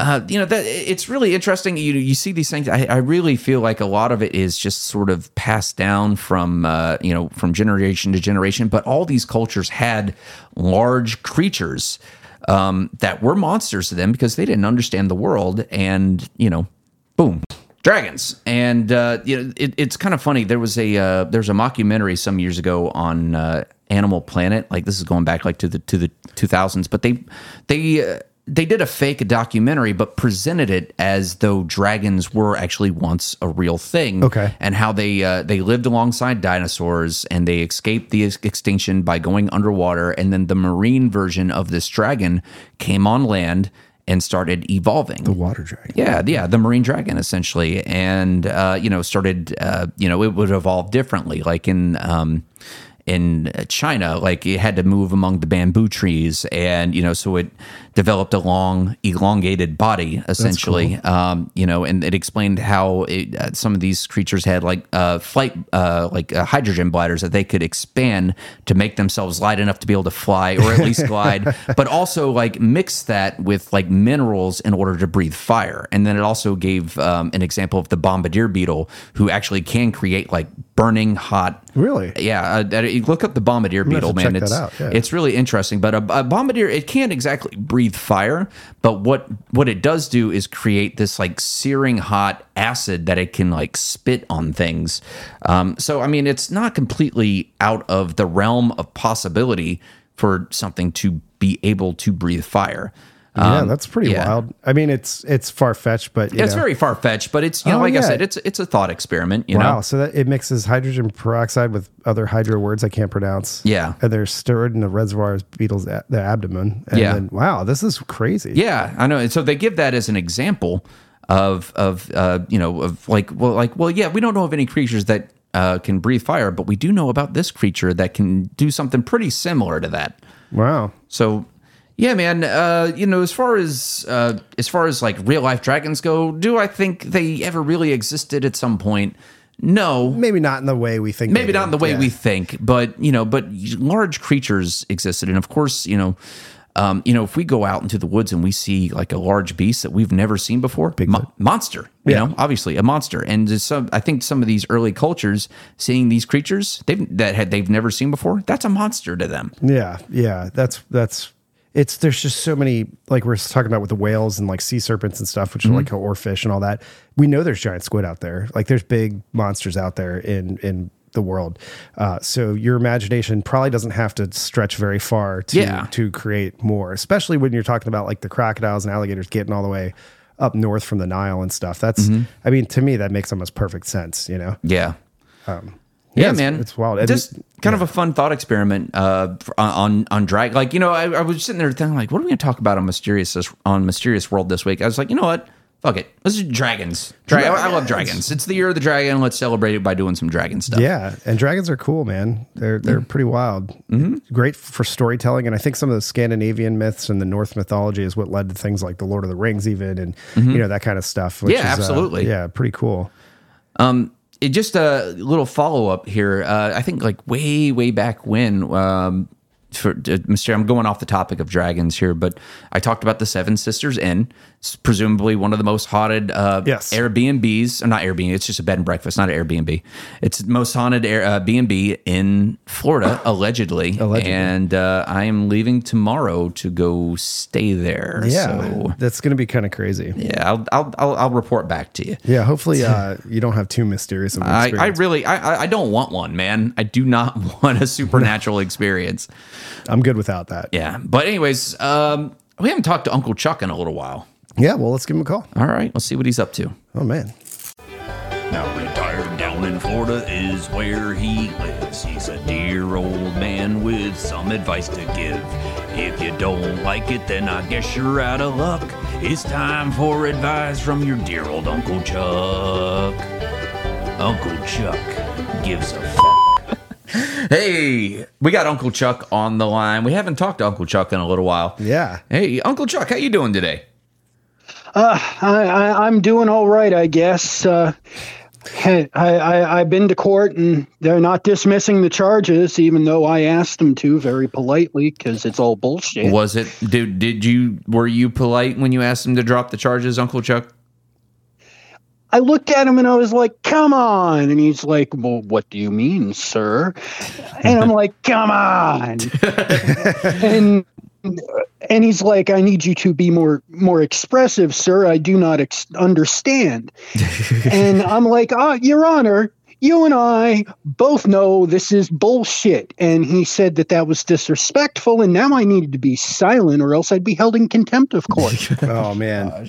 uh, you know that it's really interesting. You you see these things. I, I really feel like a lot of it is just sort of passed down from uh, you know from generation to generation. But all these cultures had large creatures um, that were monsters to them because they didn't understand the world, and you know, boom. Dragons, and uh, you know it, it's kind of funny. There was a uh, there's a mockumentary some years ago on uh, Animal Planet. Like this is going back like to the to the 2000s, but they they uh, they did a fake documentary, but presented it as though dragons were actually once a real thing. Okay. and how they uh, they lived alongside dinosaurs and they escaped the ex- extinction by going underwater, and then the marine version of this dragon came on land and started evolving. The water dragon. Yeah, yeah, the marine dragon essentially, and uh, you know started, uh, you know, it would evolve differently. Like in um, in China, like it had to move among the bamboo trees, and you know, so it developed a long, elongated body essentially. Um, you know, and it explained how it, uh, some of these creatures had like uh, flight, uh, like uh, hydrogen bladders that they could expand to make themselves light enough to be able to fly or at least glide, but also like mix that with like minerals in order to breathe fire. And then it also gave um, an example of the bombardier beetle, who actually can create like burning hot. Really? Yeah, uh, look up the bombardier beetle, man. It's out, yeah. it's really interesting. But a, a bombardier, it can't exactly breathe fire, but what what it does do is create this like searing hot acid that it can like spit on things. Um, so I mean, it's not completely out of the realm of possibility for something to be able to breathe fire. Yeah, Um, that's pretty yeah. wild. I mean, it's it's far fetched, but you It's know. very far fetched, but it's you know, Oh, like I said, it's it's a thought experiment. You wow. know, So that it mixes hydrogen peroxide with other hydro words I can't pronounce. Yeah. and they're stored in the reservoir's beetle's a- the abdomen. And Yeah. then, wow, this is crazy. Yeah, I know. And so they give that as an example of of uh, you know of like well like well yeah we don't know of any creatures that uh, can breathe fire, but we do know about this creature that can do something pretty similar to that. Wow. So yeah, man. Uh, you know, as far as uh, as far as like real life dragons go, do I think they ever really existed at some point? No, Maybe not in the way we think. maybe not in the way Yeah. we think, but you know, but large creatures existed, and of course, you know, um, you know, if we go out into the woods and we see like a large beast that we've never seen before, mo- monster, you Yeah. know, obviously a monster, and some, I think some of these early cultures seeing these creatures they've that had they've never seen before, that's a monster to them. Yeah, yeah. That's that's it's there's just so many like we're talking about with the whales and like sea serpents and stuff, which are like mm-hmm. oarfish and all that. We know there's giant squid out there. Like there's big monsters out there in in the world. Uh, so your imagination probably doesn't have to stretch very far to Yeah. to create more, especially when you're talking about like the crocodiles and alligators getting all the way up north from the Nile and stuff. That's mm-hmm. I mean to me that makes almost perfect sense, you know. Yeah. Um, yeah, yeah, it's- man, it's wild. And- Just kind of a fun thought experiment uh, on on drag. Like you know, I, I was sitting there thinking, like, what are we going to talk about on mysterious on mysterious world this week? I was like, you know what? Fuck it. Let's do dragons. Dra- I, I love dragons. It's the year of the dragon. Let's celebrate it by doing some dragon stuff. Yeah, and dragons are cool, man. They're they're pretty wild. Mm-hmm. Great for storytelling, and I think some of the Scandinavian myths and the Norse mythology is what led to things like the Lord of the Rings, even and you know that kind of stuff. which Mm-hmm. Yeah, is, uh, absolutely. yeah, pretty cool. It just a little follow up here. Uh, I think like way way back when. Um, for uh, Mr. I'm going off the topic of dragons here, but I talked about the Seven Sisters Inn, It's presumably one of the most haunted uh, Yes. Airbnbs, or not Airbnb. It's just a bed and breakfast, not an Airbnb. It's the most haunted Air, uh, B&B in Florida, allegedly. Allegedly. And uh, I am leaving tomorrow to go stay there. Yeah, So that's going to be kind of crazy. yeah, I'll, I'll I'll I'll report back to you. Yeah, hopefully uh, you don't have too mysterious of I, I really I I- I don't want one, man. I do not want a supernatural experience. I'm good without that. Yeah. But anyways, um we haven't talked to Uncle Chuck in a little while. Yeah, well, let's give him a call. All right, let's see what he's up to. Oh man, Now retired down in Florida is where he lives. He's a dear old man with some advice to give. If you don't like it, then I guess you're out of luck. It's time for advice from your dear old Uncle Chuck. Uncle Chuck gives a fuck. Hey, we got Uncle Chuck on the line. We haven't talked to Uncle Chuck in a little while. yeah, Hey, Uncle Chuck, how you doing today? Uh, I, I, I'm doing all right, I guess. Uh, I, I, I've been to court and they're not dismissing the charges, even though I asked them to very politely because it's all bullshit. Was it? Did did you? Were you polite when you asked them to drop the charges, Uncle Chuck? I looked at him and I was like, come on. And he's like, well, what do you mean, sir? And I'm like, come on. and and he's like, I need you to be more more expressive, sir. I do not ex- understand. and I'm like, ah, Your Honor, you and I both know this is bullshit. And he said that that was disrespectful, and now I needed to be silent, or else I'd be held in contempt of court. Oh man.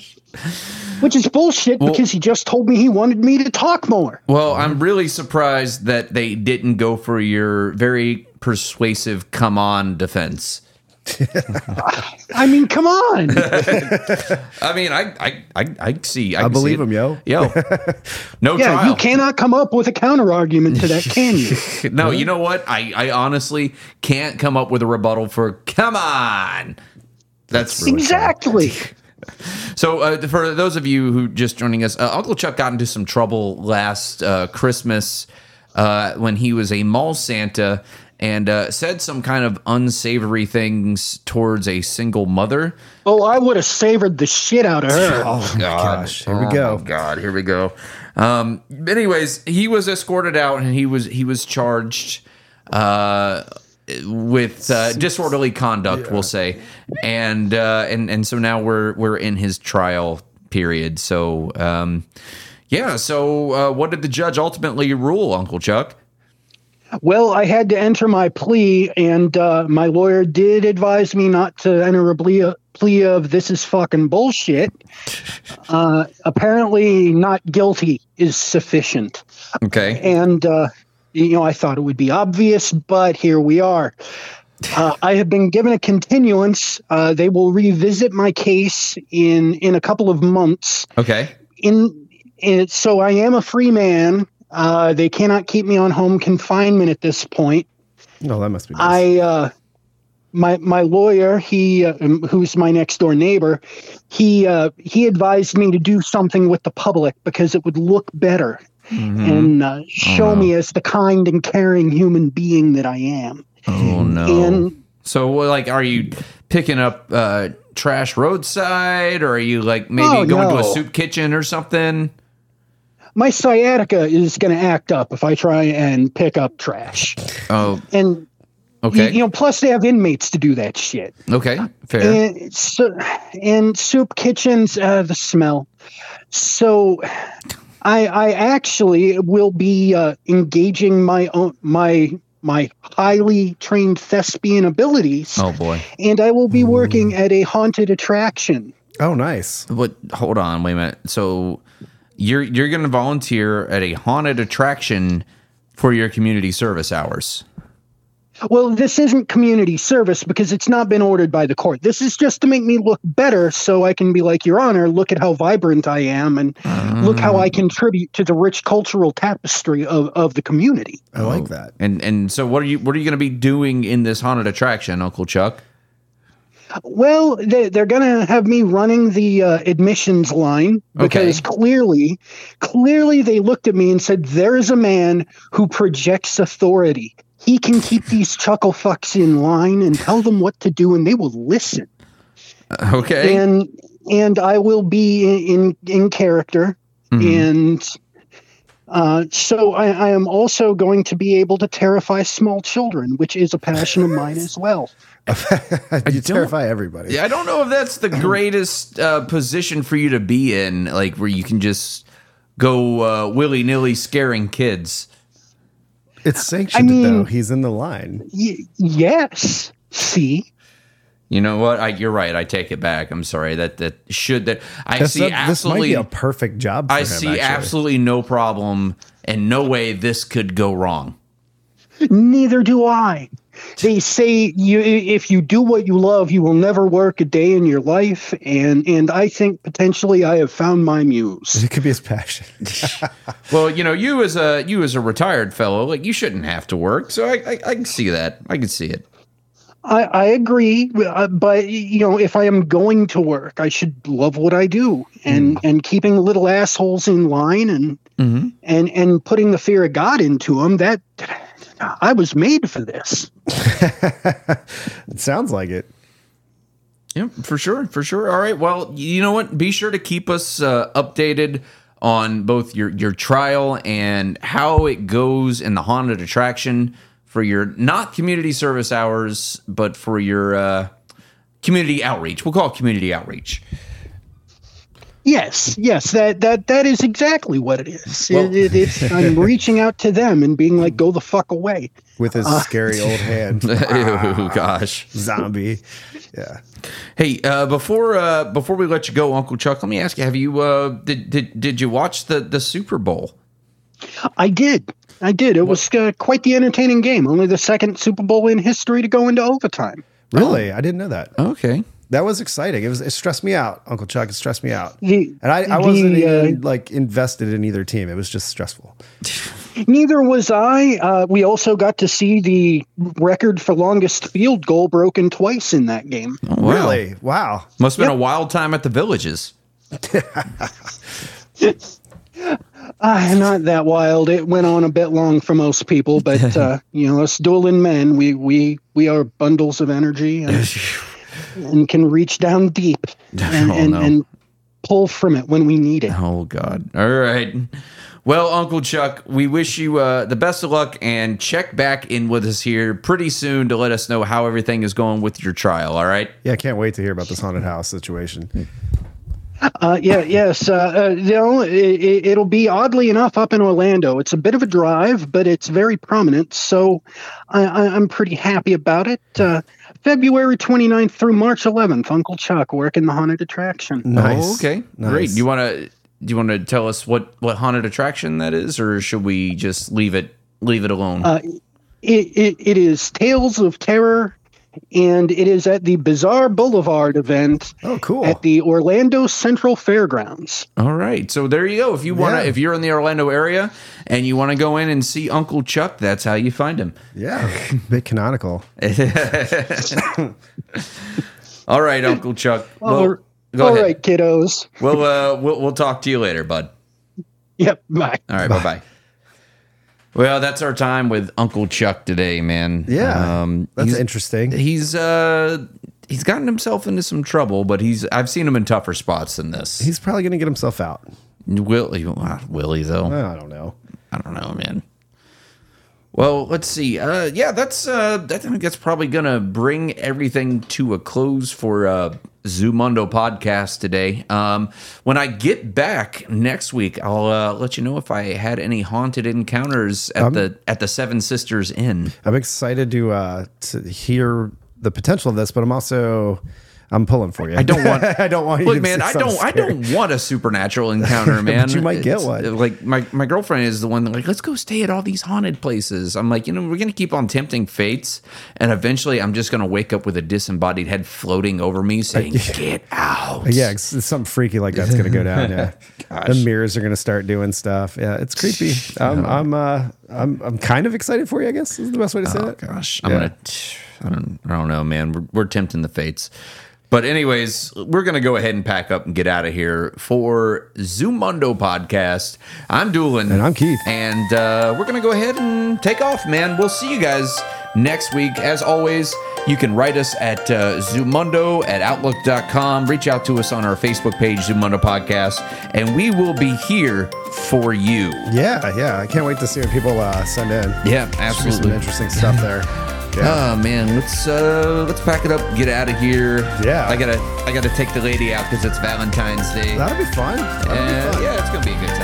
Which is bullshit because he just told me he wanted me to talk more. Well, I'm really surprised that they didn't go for your very persuasive "come on" defense. I mean, come on. I mean, I I I, I see. I, I can believe see it. him, yo. Yo, no yeah, trial. you cannot come up with a counter argument to that, can you? No, you know what? I, I honestly can't come up with a rebuttal for come on. That's really exactly. So, uh, for those of you who just joining us, uh, Uncle Chuck got into some trouble last uh, Christmas uh, when he was a mall Santa and uh, said some kind of unsavory things towards a single mother. Oh, I would have savored the shit out of her. Oh gosh. Here we Oh, go. my God, here we go. Um, anyways, he was escorted out and he was he was charged uh, with uh, disorderly conduct, we'll say, and uh, and and so now we're we're in his trial period. So um, yeah, so uh, what did the judge ultimately rule, Uncle Chuck? Well, I had to enter my plea, and uh, my lawyer did advise me not to enter a plea, plea of this is fucking bullshit. Uh, apparently, not guilty is sufficient. Okay, And, uh, you know, I thought it would be obvious, but here we are. Uh, I have been given a continuance. Uh, they will revisit my case in in a couple of months. okay, in, in so I am a free man. Uh, they cannot keep me on home confinement at this point. No, that must be nice. I uh, my my lawyer, he uh, um, who's my next door neighbor, he uh, he advised me to do something with the public because it would look better and uh, show me as the kind and caring human being that I am. oh no. And So, like, are you picking up uh, trash roadside, or are you like maybe Oh, going to a soup kitchen or something? My sciatica is going to act up if I try and pick up trash. Oh, And okay, you, you know, plus they have inmates to do that shit. okay, fair. And, so, and soup kitchens, uh, the smell. So, I I actually will be uh, engaging my own my my highly trained thespian abilities, oh boy, and I will be working at a haunted attraction. oh, nice. what? Hold on, wait a minute. So, you're you're going to volunteer at a haunted attraction for your community service hours. Well, this isn't community service because it's not been ordered by the court. This is just to make me look better so I can be like, Your Honor, look at how vibrant I am and look how I mm. contribute to the rich cultural tapestry of, of the community. I like that. And and so, what are you what are you going to be doing in this haunted attraction, Uncle Chuck? Well, they, they're going to have me running the uh, admissions line because Okay. clearly, clearly they looked at me and said, "There is a man who projects authority. He can keep these chuckle fucks in line and tell them what to do, and they will listen." Okay, And and I will be in in, in character, and uh, so I, I am also going to be able to terrify small children, which is a passion of mine as well. you terrify everybody. Yeah, I don't know if that's the greatest uh, position for you to be in, like where you can just go uh, willy nilly scaring kids. It's sanctioned I mean- though. He's in the line. Y- yes. See. You know what? I, you're right. I take it back. I'm sorry. That that should that I This, see this might absolutely. be a perfect job for I him. see actually. absolutely no problem and no way this could go wrong. Neither do I. They say you if you do what you love, you will never work a day in your life, and and I think potentially I have found my muse. It could be his passion. Well, you know, you as a you as a retired fellow, like you shouldn't have to work. So I I, I can see that. I can see it. I, I agree, uh, but you know, if I am going to work, I should love what I do, and and keeping little assholes in line, and and and putting the fear of God into them. That I was made for this. It sounds like it. Yeah, for sure, for sure. All right. Well, you know what? Be sure to keep us uh, updated on both your your trial and how it goes in the haunted attraction for your not community service hours, but for your uh, community outreach. We'll call it community outreach. Yes, yes, that that that is exactly what it is. Well- it, it, it's I'm reaching out to them and being like, "Go the fuck away." With his scary old hand. oh gosh. Zombie. Yeah. Hey, uh, before uh, before we let you go, Uncle Chuck, let me ask you: Have you uh, did did did you watch the the Super Bowl? I did, I did. It was uh, quite the entertaining game. Only the second Super Bowl in history to go into overtime. Really? I didn't know that. Okay. That was exciting. It was it stressed me out, Uncle Chuck. It stressed me out. The- And I, I wasn't uh, even like invested in either team. It was just stressful. Neither was I. Uh, we also got to see the record for longest field goal broken twice in that game. Oh, wow. Really? Wow. Must have been a wild time at the villages. Uh, not that wild. It went on a bit long for most people, but uh, you know, us Doolin men, we we we are bundles of energy and, and can reach down deep and, Oh, and, no. and pull from it when we need it. Oh God! All right. Well, Uncle Chuck, we wish you uh, the best of luck and check back in with us here pretty soon to let us know how everything is going with your trial. All right. Yeah, I can't wait to hear about this haunted house situation. Uh, yeah, yes. Uh, uh, you know, it, it, it'll be oddly enough up in Orlando. It's a bit of a drive, but it's very prominent, so I, I, I'm pretty happy about it. February 29th through March 11th, Uncle Chuck working the haunted attraction. Nice. Oh, okay. Great. Nice. Do you want to do you want to tell us what what haunted attraction that is, or should we just leave it leave it alone? Uh, it, it, it is Tales of Terror, and it is at the Bizarre Boulevard event Oh, cool. at the Orlando Central Fairgrounds. All right. So there you go. If you want to, Yeah. if you're in the Orlando area and you want to go in and see Uncle Chuck, that's how you find him. yeah. Bit canonical. All right, Uncle Chuck. All- Well, go all ahead. right, kiddos. We'll, uh, we'll we'll talk to you later, bud. Yep, bye. All right, bye bye. Well, that's our time with Uncle Chuck today, man. Yeah. um, That's he's- interesting. He's uh he's gotten himself into some trouble, but he's I've seen him in tougher spots than this. He's probably going to get himself out. Will he? Will he though? I don't know. I don't know, man. Well, let's see. Uh, yeah, that's uh, I think that's probably gonna bring everything to a close for uh, Zumundo podcast today. Um, when I get back next week, I'll uh, let you know if I had any haunted encounters at the at the Seven Sisters Inn. I'm excited to uh, to hear the potential of this, but I'm also I'm pulling for you. I don't want. I don't want you Look, man, I don't. I don't want a supernatural encounter, man. you might get It's, one. Like my my girlfriend is the one that like, let's go stay at all these haunted places. I'm like, you know, we're gonna keep on tempting fates, and eventually, I'm just gonna wake up with a disembodied head floating over me, saying, "Get out." Yeah, it's, it's something freaky like that's going to go down. Yeah, the mirrors are going to start doing stuff. Yeah, it's creepy. I'm I'm uh I'm I'm kind of excited for you. I guess is the best way to say Oh that. gosh, I'm gonna. I don't. I don't know, man. We're, we're tempting the fates. But anyways, we're gonna go ahead and pack up and get out of here for Zumundo podcast. I'm Doolin, And I'm Keith. and uh, we're gonna go ahead and take off, man. We'll see you guys next week. As always, you can write us at uh, Zumundo at Outlook.com. Reach out to us on our Facebook page, Zumundo Podcast, and we will be here for you. Yeah, yeah. I can't wait to see what people uh, send in. Yeah, be some absolutely. interesting stuff there. Yeah. Oh man, let's uh let's pack it up, get out of here. Yeah. I gotta I gotta take the lady out because it's Valentine's Day. That'll be fun. That'll be fun. yeah, it's gonna be a good time.